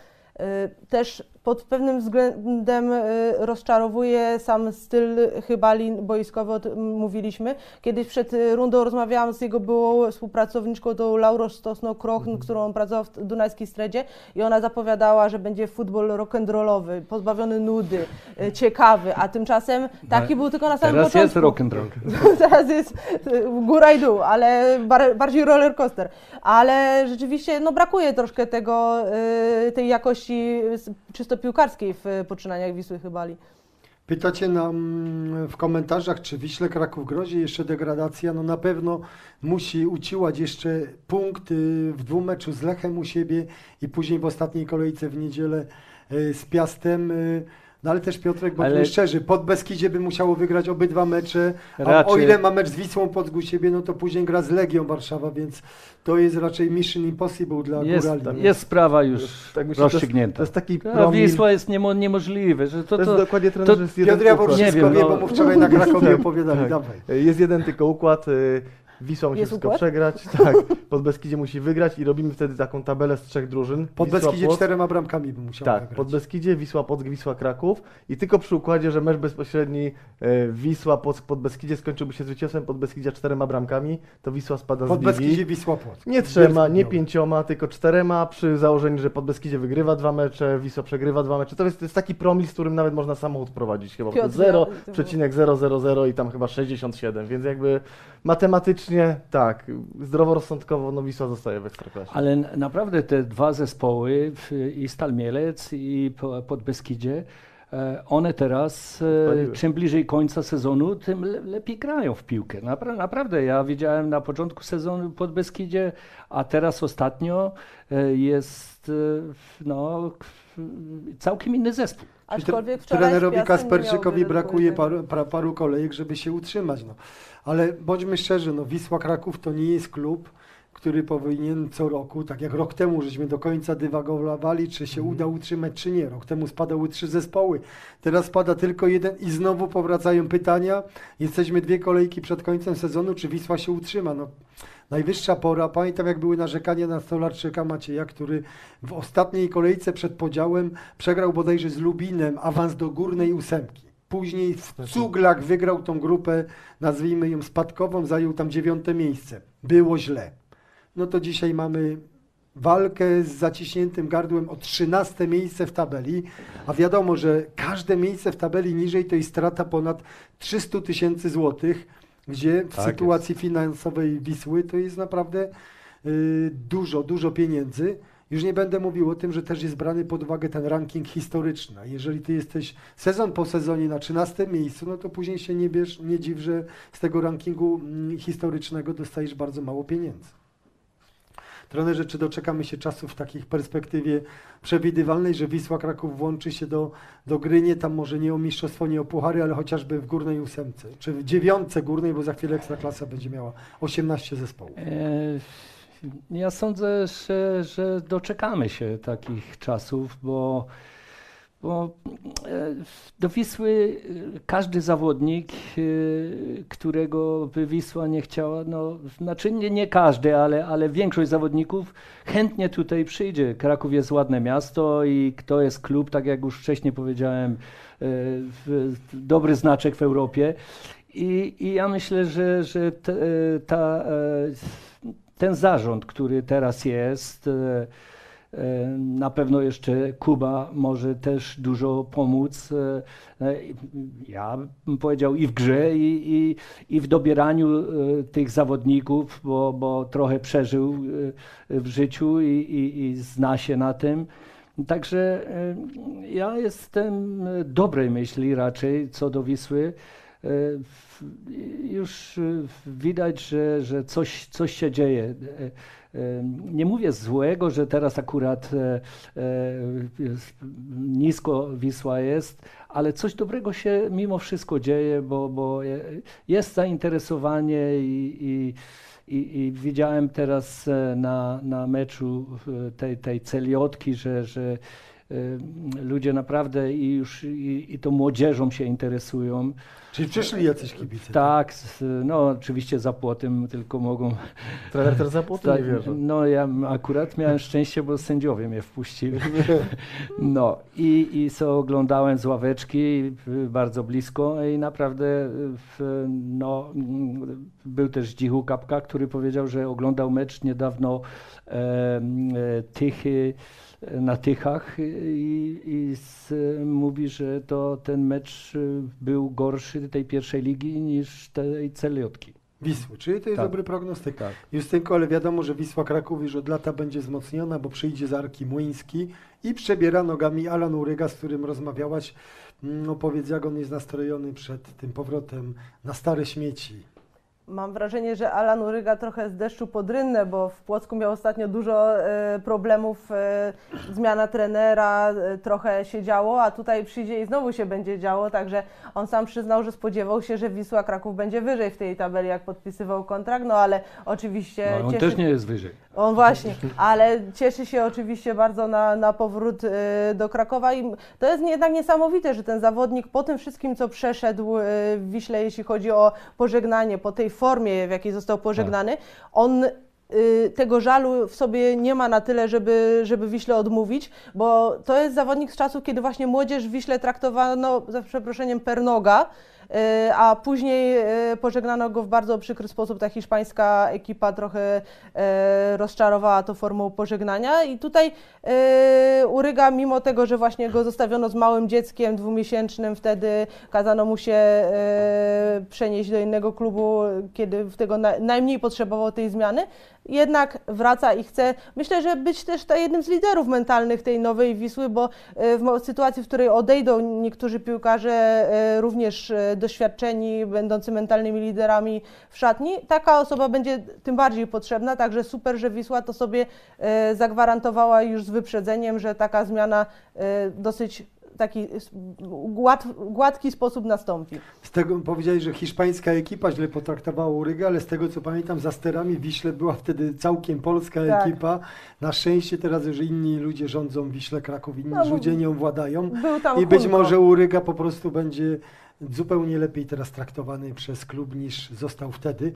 Też pod pewnym względem y, rozczarowuje sam styl Chybali boiskowy, o tym mówiliśmy. Kiedyś przed rundą rozmawiałam z jego byłą współpracowniczką, tą Laurą Stosno-Krochn, którą pracowała w Dunajskiej Stredzie i ona zapowiadała, że będzie futbol rock'n'rollowy, pozbawiony nudy, y, ciekawy, a tymczasem taki był tylko na samym Teraz jest początku. rock and roll. Teraz jest y, góra i dół, ale bar, bardziej roller coaster. Ale rzeczywiście no, brakuje troszkę tego, tej jakości s- piłkarskiej w y, poczynaniach Wisły Chybali. Pytacie nam w komentarzach, czy Wiśle Kraków grozi jeszcze degradacja? No na pewno musi uciłać jeszcze punkt y, w dwumeczu z Lechem u siebie i później w ostatniej kolejce w niedzielę y, z Piastem. No ale też Piotrek, bądźmy Ale- szczerzy, pod Beskidzie by musiało wygrać obydwa mecze, a o Raczej- ile ma mecz z Wisłą pod siebie, no to później gra z Legią Warszawa, więc to jest raczej mission impossible dla Jest, górali. tam jest sprawa już Tak myślę, to jest, rozstrzygnięta. to jest taki A promil, Wisła jest niemo, niemożliwe, że to, to jest to, dokładnie trener, że jest jeden Piotr Jawor układ. Nie wszystko wiem, wie, no. bo mu wczoraj na Krakowie Tak, opowiadali, tak. dawaj. Jest jeden tylko układ. y, Wisła musi Jest wszystko układ? przegrać, tak. Pod Beskidzie musi wygrać i robimy wtedy taką tabelę z trzech drużyn. Pod Wisła Beskidzie Płock, czterema bramkami by musiał Tak, wygrać. pod Beskidzie, Wisła Płock, Wisła Kraków i tylko przy układzie, że mecz bezpośredni e, Wisła Płock pod Beskidzie skończyłby się zwycięstwem pod Beskidzia czterema bramkami, to Wisła spada Pod z ligi. Beskidzie Wisła Płock. Nie trzema, nie pięcioma, tylko czterema, przy założeniu, że pod Beskidzie wygrywa dwa mecze, Wisła przegrywa dwa mecze. To jest, to jest taki promil, z którym nawet można samochód prowadzić chyba. Piotr, ja- 0,000 i tam chyba 67, więc jakby matematycznie tak, zdroworozsądkowo no Wisła zostaje w Ekstraklasie. Ale naprawdę te dwa zespoły, i Stal Mielec i po- pod Beskidzie, e, one teraz, e, Odpaliły. czym bliżej końca sezonu, tym le, lepiej grają w piłkę. Napra naprawdę, ja widziałem na początku sezonu pod Beskidzie, a teraz ostatnio e, jest e, no, całkiem inny zespół. Aczkolwiek wczoraj trenerowi Kasperczykowi brakuje paru, pra, paru kolejek, żeby się utrzymać. No. Ale bądźmy szczerzy, no, Wisła Kraków to nie jest klub, który powinien co roku, tak jak rok temu, żeśmy do końca dywagowali, czy się uda utrzymać, czy nie. Rok temu spadały trzy zespoły, teraz spada tylko jeden i znowu powracają pytania. Jesteśmy dwie kolejki przed końcem sezonu, czy Wisła się utrzyma. No, najwyższa pora. Pamiętam, jak były narzekania na Stolarczyka Macieja, który w ostatniej kolejce przed podziałem przegrał bodajże z Lubinem awans do górnej ósemki. Później w Cuglak wygrał tą grupę, nazwijmy ją spadkową, zajął tam dziewiąte miejsce. Było źle. No to dzisiaj mamy walkę z zaciśniętym gardłem o 13 miejsce w tabeli, a wiadomo, że każde miejsce w tabeli niżej to jest strata ponad 300 tysięcy złotych, gdzie w Tak sytuacji finansowej Wisły to jest naprawdę y, dużo, dużo pieniędzy. Już nie będę mówił o tym, że też jest brany pod uwagę ten ranking historyczny. Jeżeli ty jesteś sezon po sezonie na 13 miejscu, no to później się nie, bierz, nie dziw, że z tego rankingu mm, historycznego dostajesz bardzo mało pieniędzy. Trenerze, czy doczekamy się czasów w takich perspektywie przewidywalnej, że Wisła Kraków włączy się do, do gry, nie tam może nie o mistrzostwo, nie o puchary, ale chociażby w górnej ósemce, czy w dziewiątce górnej, bo za chwilę Ekstraklasa będzie miała 18 zespołów. E, Ja sądzę, że, że doczekamy się takich czasów, bo, bo e, do Wisły e, każdy zawodnik, e, którego by Wisła nie chciała, no, znaczy nie, nie każdy, ale, ale większość zawodników chętnie tutaj przyjdzie. Kraków jest ładne miasto i to jest klub, tak jak już wcześniej powiedziałem, dobry znaczek w Europie. I, i ja myślę, że, że te, ta, ten zarząd, który teraz jest, na pewno jeszcze Kuba może też dużo pomóc. e, e, Ja bym powiedział i w grze, i, i, i w dobieraniu e, tych zawodników, bo, bo trochę przeżył e, w życiu i, i, i zna się na tym. Także e, ja jestem e, dobrej myśli raczej co do Wisły. E, Już e, widać, że, że coś, coś się dzieje. Nie mówię złego, że teraz akurat e, e, nisko Wisła jest, ale coś dobrego się mimo wszystko dzieje, bo, bo je- jest zainteresowanie i, i, i, i widziałem teraz e, na, na meczu tej, tej celiotki, że, że ludzie naprawdę i już i, i to młodzieżą się interesują. Czyli przyszli jacyś kibice. Tak, z- no oczywiście za płotem tylko mogą. Trener też za płotu Tak, nie wierzy. no ja akurat miałem szczęście, bo sędziowie mnie wpuścili. No i, i so oglądałem z ławeczki y, bardzo blisko i naprawdę y, w, no, był też Zdzichu Kapka, który powiedział, że oglądał mecz niedawno e, e, Tychy na Tychach i, i z, mówi, że to ten mecz y, był gorszy tej pierwszej ligi niż tej celiotki. Wisły, czyli to jest Tak. dobry prognostyk. Tak. Justynko, ale wiadomo, że Wisła Kraków już od lata będzie wzmocniona, bo przyjdzie z Arki Młyński i przebiera nogami Alan Uryga, z którym rozmawiałaś. No powiedz, jak on jest nastrojony przed tym powrotem na stare śmieci. Mam wrażenie, że Alan Uryga trochę z deszczu pod rynnę, bo w Płocku miał ostatnio dużo e, problemów, e, zmiana trenera, e, trochę się działo, a tutaj przyjdzie i znowu się będzie działo, także on sam przyznał, że spodziewał się, że Wisła Kraków będzie wyżej w tej tabeli, jak podpisywał kontrakt, no ale oczywiście No, on cieszy... też nie jest wyżej. On właśnie, ale cieszy się oczywiście bardzo na, na powrót y, do Krakowa i to jest jednak niesamowite, że ten zawodnik po tym wszystkim, co przeszedł y, w Wiśle, jeśli chodzi o pożegnanie, po tej formie, w jakiej został pożegnany, on y, tego żalu w sobie nie ma na tyle, żeby, żeby Wiśle odmówić, bo to jest zawodnik z czasów, kiedy właśnie młodzież w Wiśle traktowano, za przeproszeniem, per noga, y, a później y, pożegnano go w bardzo przykry sposób. Ta hiszpańska ekipa trochę y, rozczarowała to formą pożegnania i tutaj Uryga, mimo tego, że właśnie go zostawiono z małym dzieckiem dwumiesięcznym, wtedy kazano mu się przenieść do innego klubu, kiedy w tego na, najmniej potrzebował tej zmiany, jednak wraca i chce, myślę, że być też jednym z liderów mentalnych tej nowej Wisły, bo y, w sytuacji, w której odejdą niektórzy piłkarze, y, również y, doświadczeni, będący mentalnymi liderami w szatni, taka osoba będzie tym bardziej potrzebna, także super, że Wisła to sobie zagwarantowała już z wyprzedzeniem, że taka zmiana dosyć taki gład, gładki sposób nastąpi. Z tego powiedziałeś, że hiszpańska ekipa źle potraktowała Urygę, ale z tego co pamiętam, za sterami Wiśle była wtedy całkiem polska Tak. ekipa. Na szczęście teraz już inni ludzie rządzą Wiśle Kraków, inni No, ludzie nią władają. Był tam I być Hunko. może Uryga po prostu będzie zupełnie lepiej teraz traktowany przez klub niż został wtedy.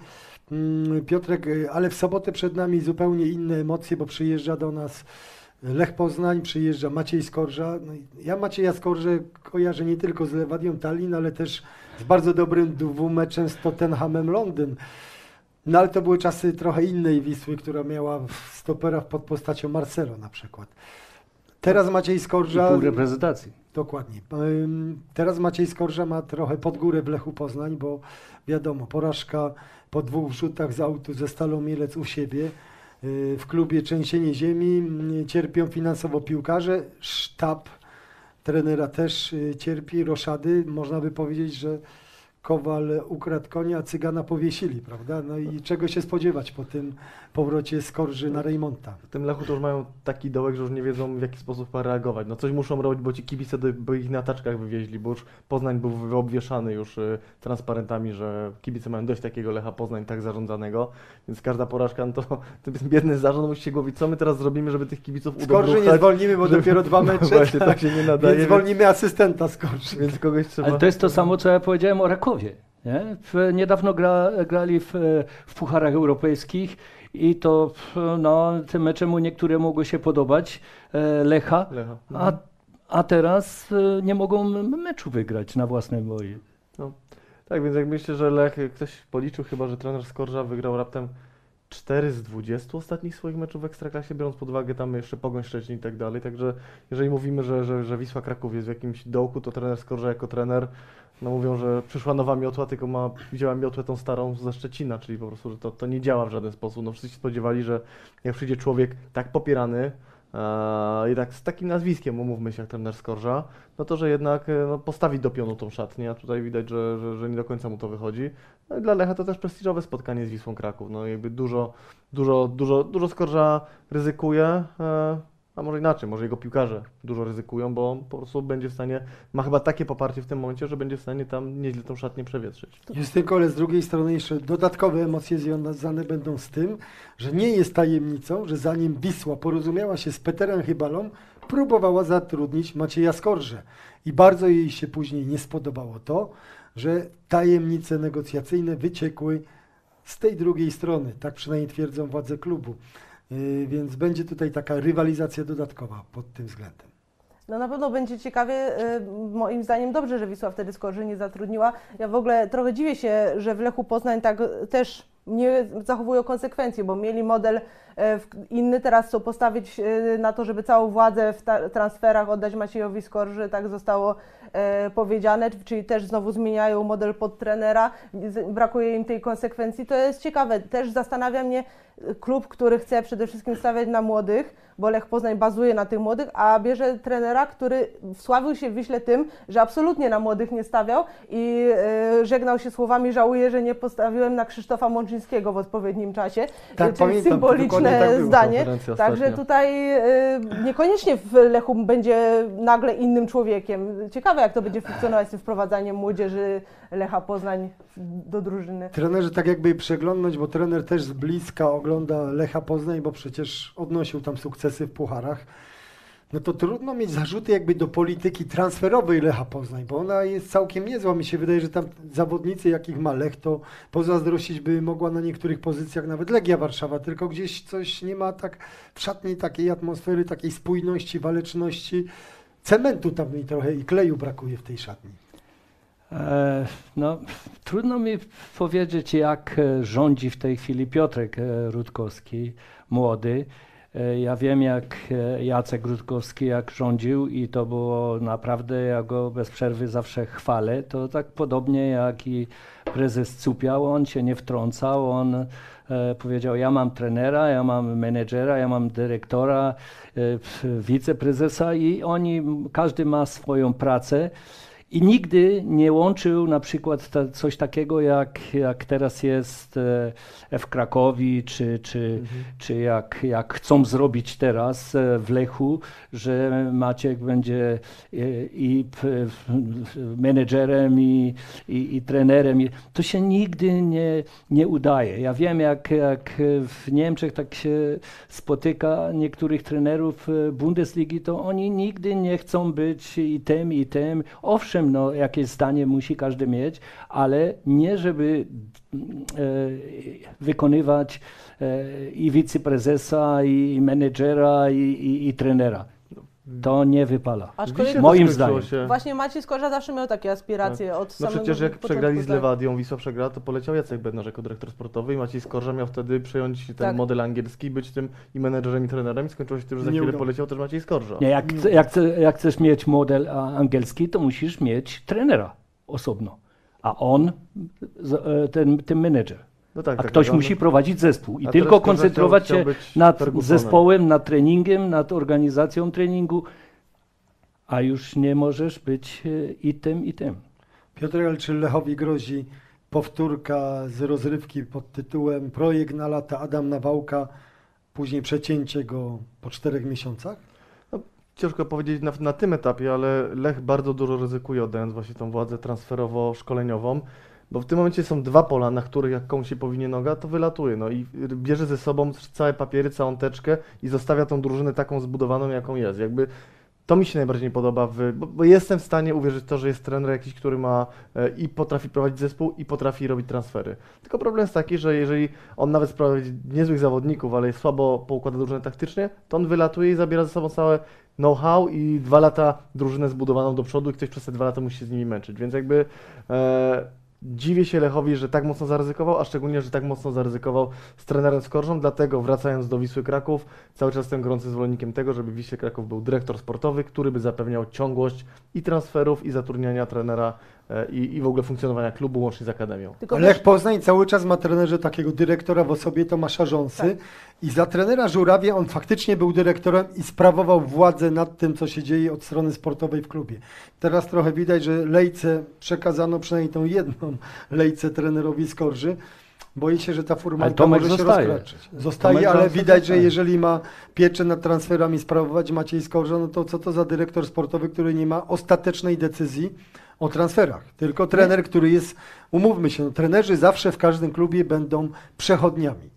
Mm, Piotrek, y, ale w sobotę przed nami zupełnie inne emocje, bo przyjeżdża do nas Lech Poznań, przyjeżdża Maciej Skorża. No i ja Macieja Skorżę kojarzę nie tylko z Lewadią Tallinn, ale też z bardzo dobrym dwumeczem z Tottenhamem Londyn. No ale to były czasy trochę innej Wisły, która miała stopera pod postacią Marcelo na przykład. Teraz Maciej I Skorża... pół reprezentacji. Dokładnie. Teraz Maciej Skorża ma trochę pod górę w Lechu Poznań, bo wiadomo, porażka po dwóch wrzutach z autu ze Stalą Mielec u siebie. Yy, W klubie trzęsienie ziemi, yy, cierpią finansowo piłkarze, sztab trenera też yy, cierpi, roszady. Można by powiedzieć, że Kowal ukradł konia, a Cygana powiesili, prawda? No i czego się spodziewać po tym powrocie Skorży na Rejmonta? W tym Lechu to już mają taki dołek, że już nie wiedzą w jaki sposób ma reagować. No coś muszą robić, bo ci kibice by ich na taczkach wywieźli, bo już Poznań był wyobwieszany już y, transparentami, że kibice mają dość takiego Lecha Poznań tak zarządzanego, więc każda porażka, no to ten biedny zarząd musi się głowić, co my teraz zrobimy, żeby tych kibiców Skorży nie udobruchać, zwolnimy, bo żeby- dopiero dwa No mecze. Właśnie, tak się nie nadaje, Więc zwolnimy asystenta Skorży. więc, więc kogoś trzeba... Ale to jest to samo, co ja powiedziałem o Rakowie. Nie? W, niedawno gra, grali w, w pucharach europejskich i to no, te mecze mu niektóre mogły się podobać, e, Lecha, Lecha. a, a teraz e, nie mogą meczu wygrać na własne boje. Tak, więc jak myślę, że Lech, ktoś policzył chyba, że trener Skorża wygrał raptem 4 z 20 ostatnich swoich meczów w Ekstraklasie, biorąc pod uwagę tam jeszcze Pogoń Szczecin i tak dalej, także jeżeli mówimy, że, że, że Wisła Kraków jest w jakimś dołku, to trener Skorża jako trener, no mówią, że przyszła nowa miotła, tylko ma, wzięła miotłę tą starą ze Szczecina, czyli po prostu, że to, to nie działa w żaden sposób, no wszyscy się spodziewali, że jak przyjdzie człowiek tak popierany, e, i tak z takim nazwiskiem, umówmy się, jak trener Skorża, no to, że jednak e, no, postawi do pionu tą szatnię, a tutaj widać, że, że, że nie do końca mu to wychodzi. No i dla Lecha to też prestiżowe spotkanie z Wisłą Kraków. No jakby dużo, dużo, dużo, dużo Skorża ryzykuje, e, a może inaczej, może jego piłkarze dużo ryzykują, bo on po prostu będzie w stanie, ma chyba takie poparcie w tym momencie, że będzie w stanie tam nieźle tą szatnię przewietrzyć. Justynko, ale z drugiej strony jeszcze dodatkowe emocje związane będą z tym, że nie jest tajemnicą, że zanim Wisła porozumiała się z Peterem Chybalą, próbowała zatrudnić Macieja Skorżę. I bardzo jej się później nie spodobało to, że tajemnice negocjacyjne wyciekły z tej drugiej strony. Tak przynajmniej twierdzą władze klubu. Yy, Więc będzie tutaj taka rywalizacja dodatkowa pod tym względem. No na pewno będzie ciekawie, y, moim zdaniem dobrze, że Wisła wtedy Skorzy nie zatrudniła. Ja w ogóle trochę dziwię się, że w Lechu Poznań tak też nie zachowują konsekwencji, bo mieli model inny teraz chcą postawić e, na to, żeby całą władzę w transferach oddać Maciejowi Skorży, tak zostało e, powiedziane, czyli też znowu zmieniają model pod trenera, brakuje im tej konsekwencji. To jest ciekawe. Też zastanawia mnie e, klub, który chce przede wszystkim stawiać na młodych, bo Lech Poznań bazuje na tych młodych, a bierze trenera, który wsławił się w Wiśle tym, że absolutnie na młodych nie stawiał i e, żegnał się słowami, żałuję, że nie postawiłem na Krzysztofa Mączyńskiego w odpowiednim czasie. Tak, E, czyli pamiętam, symboliczne tak zdanie. Także tutaj e, niekoniecznie w Lechu będzie nagle innym człowiekiem. Ciekawe, jak to będzie funkcjonować z tym wprowadzaniem młodzieży Lecha Poznań do drużyny. Trenerzy tak jakby przeglądnąć, bo trener też z bliska ogląda Lecha Poznań, bo przecież odnosił tam sukcesy w pucharach. No to trudno mieć zarzuty jakby do polityki transferowej Lecha Poznań, bo ona jest całkiem niezła. Mi się wydaje, że tam zawodnicy, jakich ma Lech, to pozazdrościć by mogła na niektórych pozycjach nawet Legia Warszawa, tylko gdzieś coś nie ma tak w szatni takiej atmosfery, takiej spójności, waleczności. Cementu tam mi trochę i kleju brakuje w tej szatni. E, No, trudno mi powiedzieć, jak e, rządzi w tej chwili Piotrek e, Rutkowski, młody. E, Ja wiem, jak e, Jacek Rutkowski jak rządził i to było naprawdę, ja go bez przerwy zawsze chwalę. To tak podobnie jak i prezes Cupiał, on się nie wtrącał, on e, powiedział, ja mam trenera, ja mam menedżera, ja mam dyrektora, wiceprezesa i oni, każdy ma swoją pracę. I nigdy nie łączył na przykład ta, coś takiego, jak, jak teraz jest e, w Krakowi, czy, czy, czy jak, jak chcą zrobić teraz e, w Lechu, że Maciek będzie e, i w- menedżerem, i, i, i trenerem. I To się nigdy nie, nie udaje. Ja wiem, jak, jak w Niemczech tak się spotyka niektórych trenerów e, Bundesligi, to oni nigdy nie chcą być i tym, i tym. Owszem, no, jakieś zdanie musi każdy mieć, ale nie żeby e, wykonywać e, i wiceprezesa, i menedżera, i, i, i trenera. To nie wypala. Aczkolwiek Moim zdaniem. Się... właśnie Maciej Skorża zawsze miał takie aspiracje od No samego przecież jak przegrali z tak. Lewadią, Wisła przegrała, to poleciał Jacek Bednarz jako dyrektor sportowy i Maciej Skorża miał wtedy przejąć ten Tak. model angielski, być tym i menedżerem i trenerem i skończyło się tym, że za Nie chwilę udało. poleciał też Maciej Skorża. Nie, jak, chce- jak, jak chcesz mieć model angielski, to musisz mieć trenera osobno, a on e, ten, ten menedżer. No tak, A tak, ktoś no, musi no. prowadzić zespół i A tylko koncentrować chciał- się chciał nad zespołem, nad treningiem, nad organizacją treningu, a już nie możesz być e, i tym, i tym. Piotr, ale czy Lechowi grozi powtórka z rozrywki pod tytułem Projekt na lata Adam Nawałka, później przecięcie go po czterech miesiącach? Ciężko powiedzieć na, na tym etapie, ale Lech bardzo dużo ryzykuje oddając właśnie tą władzę transferowo-szkoleniową, bo w tym momencie są dwa pola, na których jak komuś się powinie noga, to wylatuje. No i bierze ze sobą całe papiery, całą teczkę i zostawia tą drużynę taką zbudowaną, jaką jest. Jakby to mi się najbardziej nie podoba, w, bo, bo jestem w stanie uwierzyć w to, że jest trener jakiś, który ma e, i potrafi prowadzić zespół i potrafi robić transfery. Tylko problem jest taki, że jeżeli on nawet sprowadzi niezłych zawodników, ale jest słabo poukłada drużynę taktycznie, to on wylatuje i zabiera ze sobą całe know-how i dwa lata drużynę zbudowaną do przodu i ktoś przez te dwa lata musi się z nimi męczyć. Więc jakby e, dziwię się Lechowi, że tak mocno zaryzykował, a szczególnie, że tak mocno zaryzykował z trenerem Skorżą, dlatego wracając do Wisły Kraków, cały czas jestem gorącym zwolennikiem tego, żeby w Wiśle Kraków był dyrektor sportowy, który by zapewniał ciągłość i transferów, i zatrudniania trenera i, i w ogóle funkcjonowania klubu łącznie z akademią. Tylko Lech wiesz, Poznań cały czas ma trenerze takiego dyrektora w osobie Tomasza Rząsy Tak. i za trenera Żurawia on faktycznie był dyrektorem i sprawował władzę nad tym, co się dzieje od strony sportowej w klubie. Teraz trochę widać, że Lejce przekazano przynajmniej tą jedną Lejce trenerowi Skorży. Boję się, że ta Ale furmanka może się zostaje. rozkraczyć. Zostaje, Tomek ale widać, że zostaje. jeżeli ma pieczę nad transferami sprawować Maciej Skorża, no to co to za dyrektor sportowy, który nie ma ostatecznej decyzji o transferach. Tylko trener, który jest, umówmy się, no, trenerzy zawsze w każdym klubie będą przechodniami.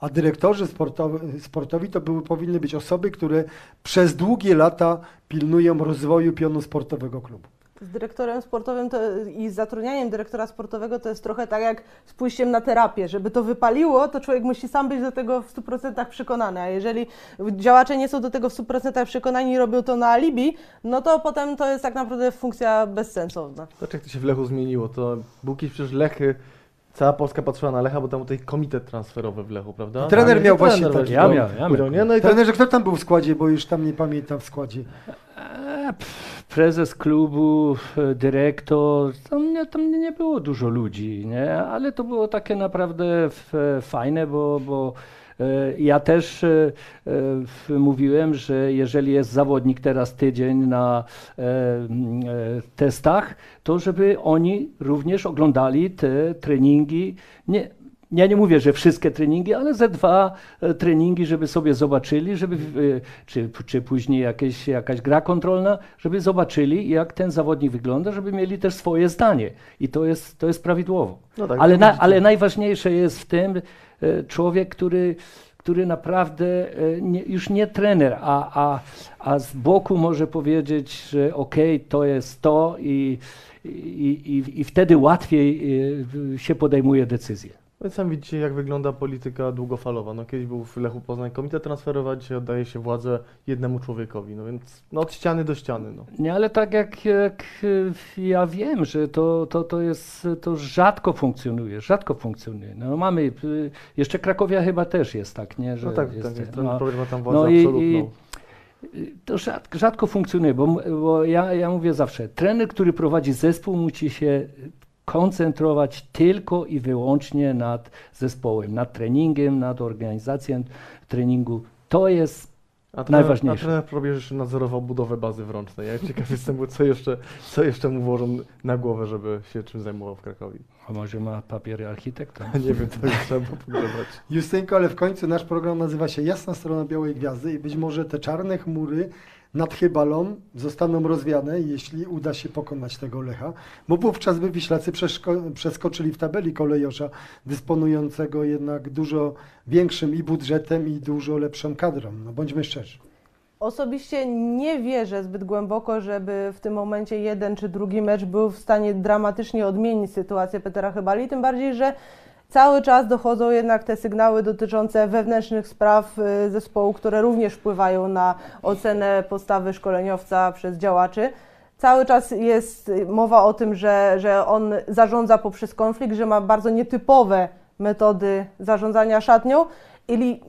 A dyrektorzy sportowi, sportowi to były, powinny być osoby, które przez długie lata pilnują rozwoju pionu sportowego klubu. Z dyrektorem sportowym to, i zatrudnianiem dyrektora sportowego to jest trochę tak jak z pójściem na terapię. Żeby to wypaliło, to człowiek musi sam być do tego w 100% przekonany. A jeżeli działacze nie są do tego w 100% przekonani i robią to na alibi, no to potem to jest tak naprawdę funkcja bezsensowna. Zobacz jak to się w Lechu zmieniło, to był kiedyś przecież Lechy cała Polska patrzyła na Lecha, bo tam był tutaj komitet transferowy w Lechu, prawda? I trener A, miał właśnie trener taki. Ja miał, ja miał. nie? No i tak, Trenerze, kto tam był w składzie, bo już tam nie pamiętam w składzie. E, pff, Prezes klubu, e, dyrektor, tam nie, tam nie było dużo ludzi, nie? ale to było takie naprawdę f, fajne, bo, bo e, ja też e, e, mówiłem, że jeżeli jest zawodnik teraz tydzień na e, e, testach, to żeby oni również oglądali te treningi. Nie, ja nie mówię, że wszystkie treningi, ale ze dwa e, treningi, żeby sobie zobaczyli, żeby, e, czy, czy później jakieś, jakaś gra kontrolna, żeby zobaczyli, jak ten zawodnik wygląda, żeby mieli też swoje zdanie. I to jest, to jest prawidłowo. No tak, ale, na, ale najważniejsze jest w tym e, człowiek, który, który naprawdę e, nie, już nie trener, a, a, a z boku może powiedzieć, że okej, to jest to i, i, i, i wtedy łatwiej e, się podejmuje decyzję. Więc sam widzicie, jak wygląda polityka długofalowa. No, kiedyś był w Lechu Poznań komitet transferowy, a dzisiaj oddaje się władzę jednemu człowiekowi. No więc no, od ściany do ściany. No. Nie, ale tak jak, jak e, ja wiem, że to, to, to jest, to rzadko funkcjonuje, rzadko funkcjonuje. No mamy, e, jeszcze Krakowia chyba też jest tak, nie? Że No tak, jest, tak jest, no, ten problem ma tam władzę no absolutną. To rzadko, funkcjonuje, bo, bo ja, ja mówię zawsze, trener, który prowadzi zespół, musi się koncentrować tylko i wyłącznie nad zespołem, nad treningiem, nad organizacją treningu. To jest A trener, najważniejsze. A trener probierz jeszcze nadzorował budowę bazy wrącznej. Ja ciekaw jestem, co jeszcze, co jeszcze mu włożą na głowę, żeby się czym zajmował w Krakowie. a może ma papiery architekta. Nie wiem, to już trzeba pogrzebać. Justynko, ale w końcu nasz program nazywa się Jasna Strona Białej Gwiazdy i być może te czarne chmury nad Chybalą zostaną rozwiane, jeśli uda się pokonać tego Lecha, bo wówczas by Wiślacy przeskoczyli w tabeli kolejosza, dysponującego jednak dużo większym i budżetem, i dużo lepszą kadrą. No bądźmy szczerzy. Osobiście nie wierzę zbyt głęboko, żeby w tym momencie jeden czy drugi mecz był w stanie dramatycznie odmienić sytuację Petera Chybali, tym bardziej, że cały czas dochodzą jednak te sygnały dotyczące wewnętrznych spraw y, zespołu, które również wpływają na ocenę postawy szkoleniowca przez działaczy. Cały czas jest y, mowa o tym, że, że on zarządza poprzez konflikt, że ma bardzo nietypowe metody zarządzania szatnią. I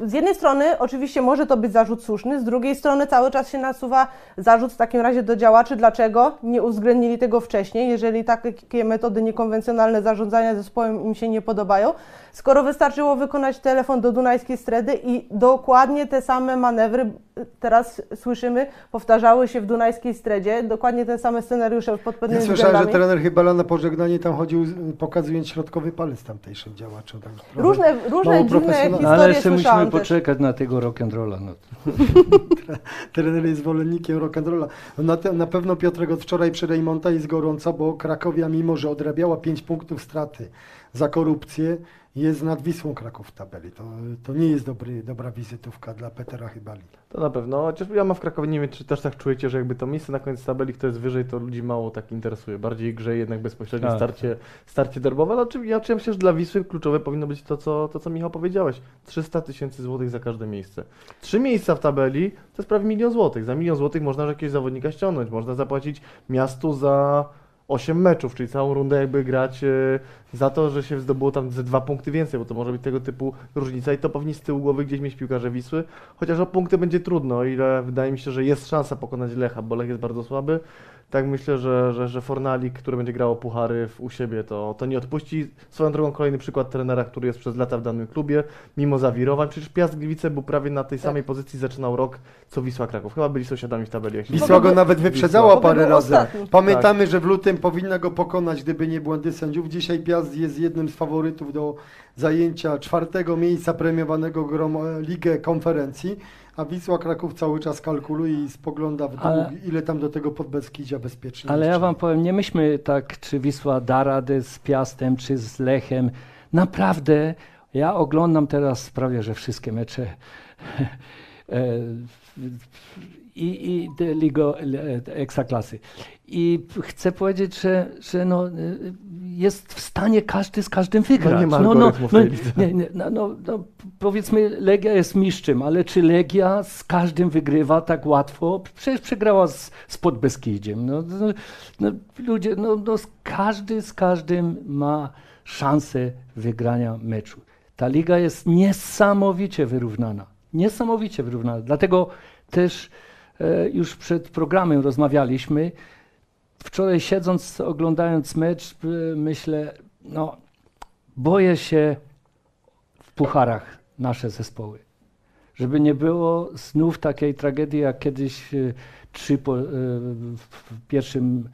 z jednej strony oczywiście może to być zarzut słuszny, z drugiej strony cały czas się nasuwa zarzut w takim razie do działaczy, dlaczego nie uwzględnili tego wcześniej, jeżeli takie metody niekonwencjonalne zarządzania zespołem im się nie podobają, skoro wystarczyło wykonać telefon do Dunajskiej Stredy i dokładnie te same manewry, teraz słyszymy, powtarzały się w Dunajskiej Stredzie, dokładnie te same scenariusze pod Ja pewnymi słyszałem, że względami. trener Chybala na pożegnanie tam chodził, pokazując środkowy palec tamtejszym działaczom. Tam Różne, różne dziwne historie ale jeszcze musimy też. poczekać na tego rock'n'rolla. No. Trener jest zwolennikiem rock'n'rolla. Na, te, na pewno Piotrek od wczoraj przy Rejmonta jest gorąco, bo Krakowia, mimo że odrabiała 5 punktów straty za korupcję, jest nad Wisłą Kraków w tabeli. To, to nie jest dobry, dobra wizytówka dla Petera Chybali. To na pewno, chociaż ja mam w Krakowie, nie wiem, czy też tak czujecie, że jakby to miejsce na koniec tabeli, kto jest wyżej, to ludzi mało tak interesuje. Bardziej grze jednak bezpośrednie Tak. starcie, starcie derbowe, ale oczywiście, ja myślę, że dla Wisły kluczowe powinno być to, co, to, co Michał powiedziałeś. 300 tysięcy złotych za każde miejsce. Trzy miejsca w tabeli to jest prawie milion złotych. Za milion złotych można jakiegoś zawodnika ściągnąć, można zapłacić miastu za 8 meczów, czyli całą rundę jakby grać e, za to, że się zdobyło tam ze dwa punkty więcej, bo to może być tego typu różnica i to powinni z tyłu głowy gdzieś mieć piłkarze Wisły, chociaż o punkty będzie trudno, ile wydaje mi się, że jest szansa pokonać Lecha, bo Lech jest bardzo słaby, tak myślę, że, że, że Fornalik, który będzie grał o puchary w, u siebie, to, to nie odpuści. Swoją drogą kolejny przykład trenera, który jest przez lata w danym klubie, mimo zawirowań, przecież Piast Gliwice był prawie na tej Tak. samej pozycji, zaczynał rok, co Wisła Kraków, chyba byli sąsiadami w tabeli. Jak się Wisła go nawet wyprzedzała Bo parę razy. ostatni. Pamiętamy, że w lutym powinna go pokonać, gdyby nie błędy sędziów. Dzisiaj Piast jest jednym z faworytów do zajęcia czwartego miejsca premiowanego grom Ligę Konferencji, a Wisła Kraków cały czas kalkuluje i spogląda w dół, Ale- ile tam do tego Podbeskidzia bezpiecznie Ale ja wam powiem, nie myślmy tak, czy Wisła da radę z Piastem, czy z Lechem. Naprawdę, ja oglądam teraz prawie, że wszystkie mecze e, i, i Ligo Ekstraklasy. I chcę powiedzieć, że, że no, e, jest w stanie każdy z każdym wygrać. nie ma no, no, no, lidze. nie, nie, no, no, no, powiedzmy, Legia jest mistrzem, ale czy Legia z każdym wygrywa tak łatwo? Przecież przegrała z, z Podbeskidziem. No, no, no, ludzie, no, no, każdy z każdym ma szansę wygrania meczu. Ta liga jest niesamowicie wyrównana. Niesamowicie wyrównana. Dlatego też e, już przed programem rozmawialiśmy. Wczoraj siedząc, oglądając mecz, e, myślę, no, boję się w pucharach nasze zespoły. Żeby nie było znów takiej tragedii, jak kiedyś e, trzy po, e, w pierwszym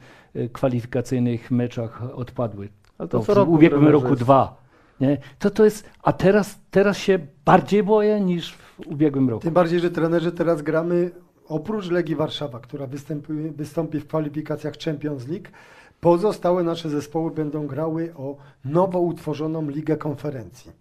kwalifikacyjnych meczach odpadły. Ale To to w roku ubiegłym roku jest- dwa. Nie? To, to jest, a teraz, teraz się bardziej boję niż w ubiegłym roku. Tym bardziej, że trenerzy teraz gramy oprócz Legii Warszawa, która wystąpi w kwalifikacjach Champions League, pozostałe nasze zespoły będą grały o nowo utworzoną Ligę Konferencji.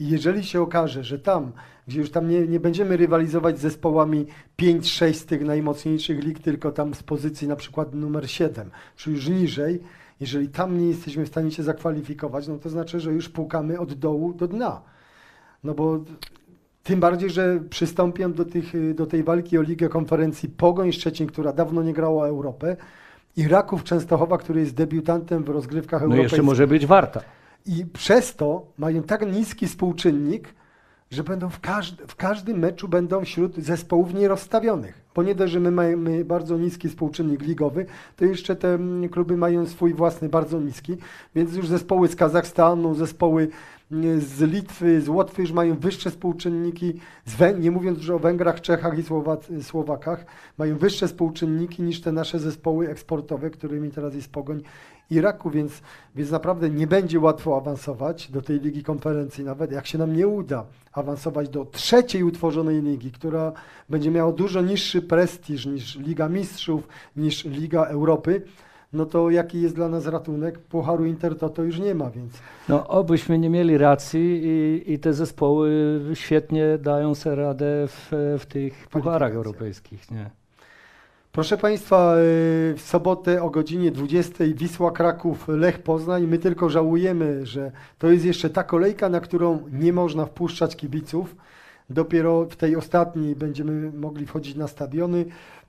I jeżeli się okaże, że tam, gdzie już tam nie, nie będziemy rywalizować z zespołami 5-6 z tych najmocniejszych lig, tylko tam z pozycji na przykład numer 7, czy już niżej, jeżeli tam nie jesteśmy w stanie się zakwalifikować, no to znaczy, że już pukamy od dołu do dna. No bo tym bardziej, że przystąpią do, tych, y, do tej walki o Ligę Konferencji Pogoń Szczecin, która dawno nie grała o Europę, i Raków Częstochowa, który jest debiutantem w rozgrywkach No europejskich. jeszcze może być warta. I przez to mają tak niski współczynnik, że będą w, każd- w każdym meczu będą wśród zespołów nierozstawionych. Bo nie dość, że my mamy bardzo niski współczynnik ligowy, to jeszcze te mm, kluby mają swój własny bardzo niski, więc już zespoły z Kazachstanu, zespoły z Litwy, z Łotwy już mają wyższe współczynniki, nie mówiąc już o Węgrach, Czechach i Słowac- Słowakach, mają wyższe współczynniki niż te nasze zespoły eksportowe, którymi teraz jest Pogoń i Raku, więc, więc naprawdę nie będzie łatwo awansować do tej Ligi Konferencji. Nawet jak się nam nie uda awansować do trzeciej utworzonej ligi, która będzie miała dużo niższy prestiż niż Liga Mistrzów, niż Liga Europy, no to jaki jest dla nas ratunek? Pucharu Inter to, to już nie ma, więc No, obyśmy nie mieli racji i, i te zespoły świetnie dają sobie radę w, w tych pucharach europejskich. Nie? Proszę Państwa, y, w sobotę o godzinie 20 Wisła Kraków, Lech Poznań. My tylko żałujemy, że to jest jeszcze ta kolejka, na którą nie można wpuszczać kibiców. Dopiero w tej ostatniej będziemy mogli wchodzić na stadiony.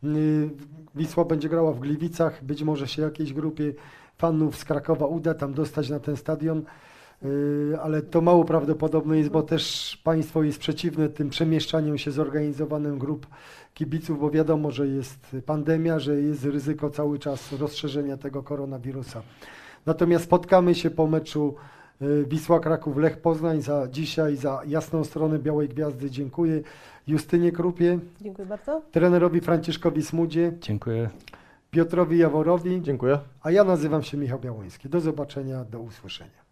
Y, Wisła będzie grała w Gliwicach. Być może się jakiejś grupie fanów z Krakowa uda tam dostać na ten stadion. Y, Ale to mało prawdopodobne jest, bo też państwo jest przeciwne tym przemieszczaniom się zorganizowanym grup kibiców, bo wiadomo, że jest pandemia, że jest ryzyko cały czas rozszerzenia tego koronawirusa. Natomiast spotkamy się po meczu y, Wisła Kraków Lech Poznań za dzisiaj, za jasną stronę Białej Gwiazdy. Dziękuję Justynie Krupie, Dziękuję bardzo. trenerowi Franciszkowi Smudzie, Dziękuję. Piotrowi Jaworowi, Dziękuję. a ja nazywam się Michał Białoński. Do zobaczenia, do usłyszenia.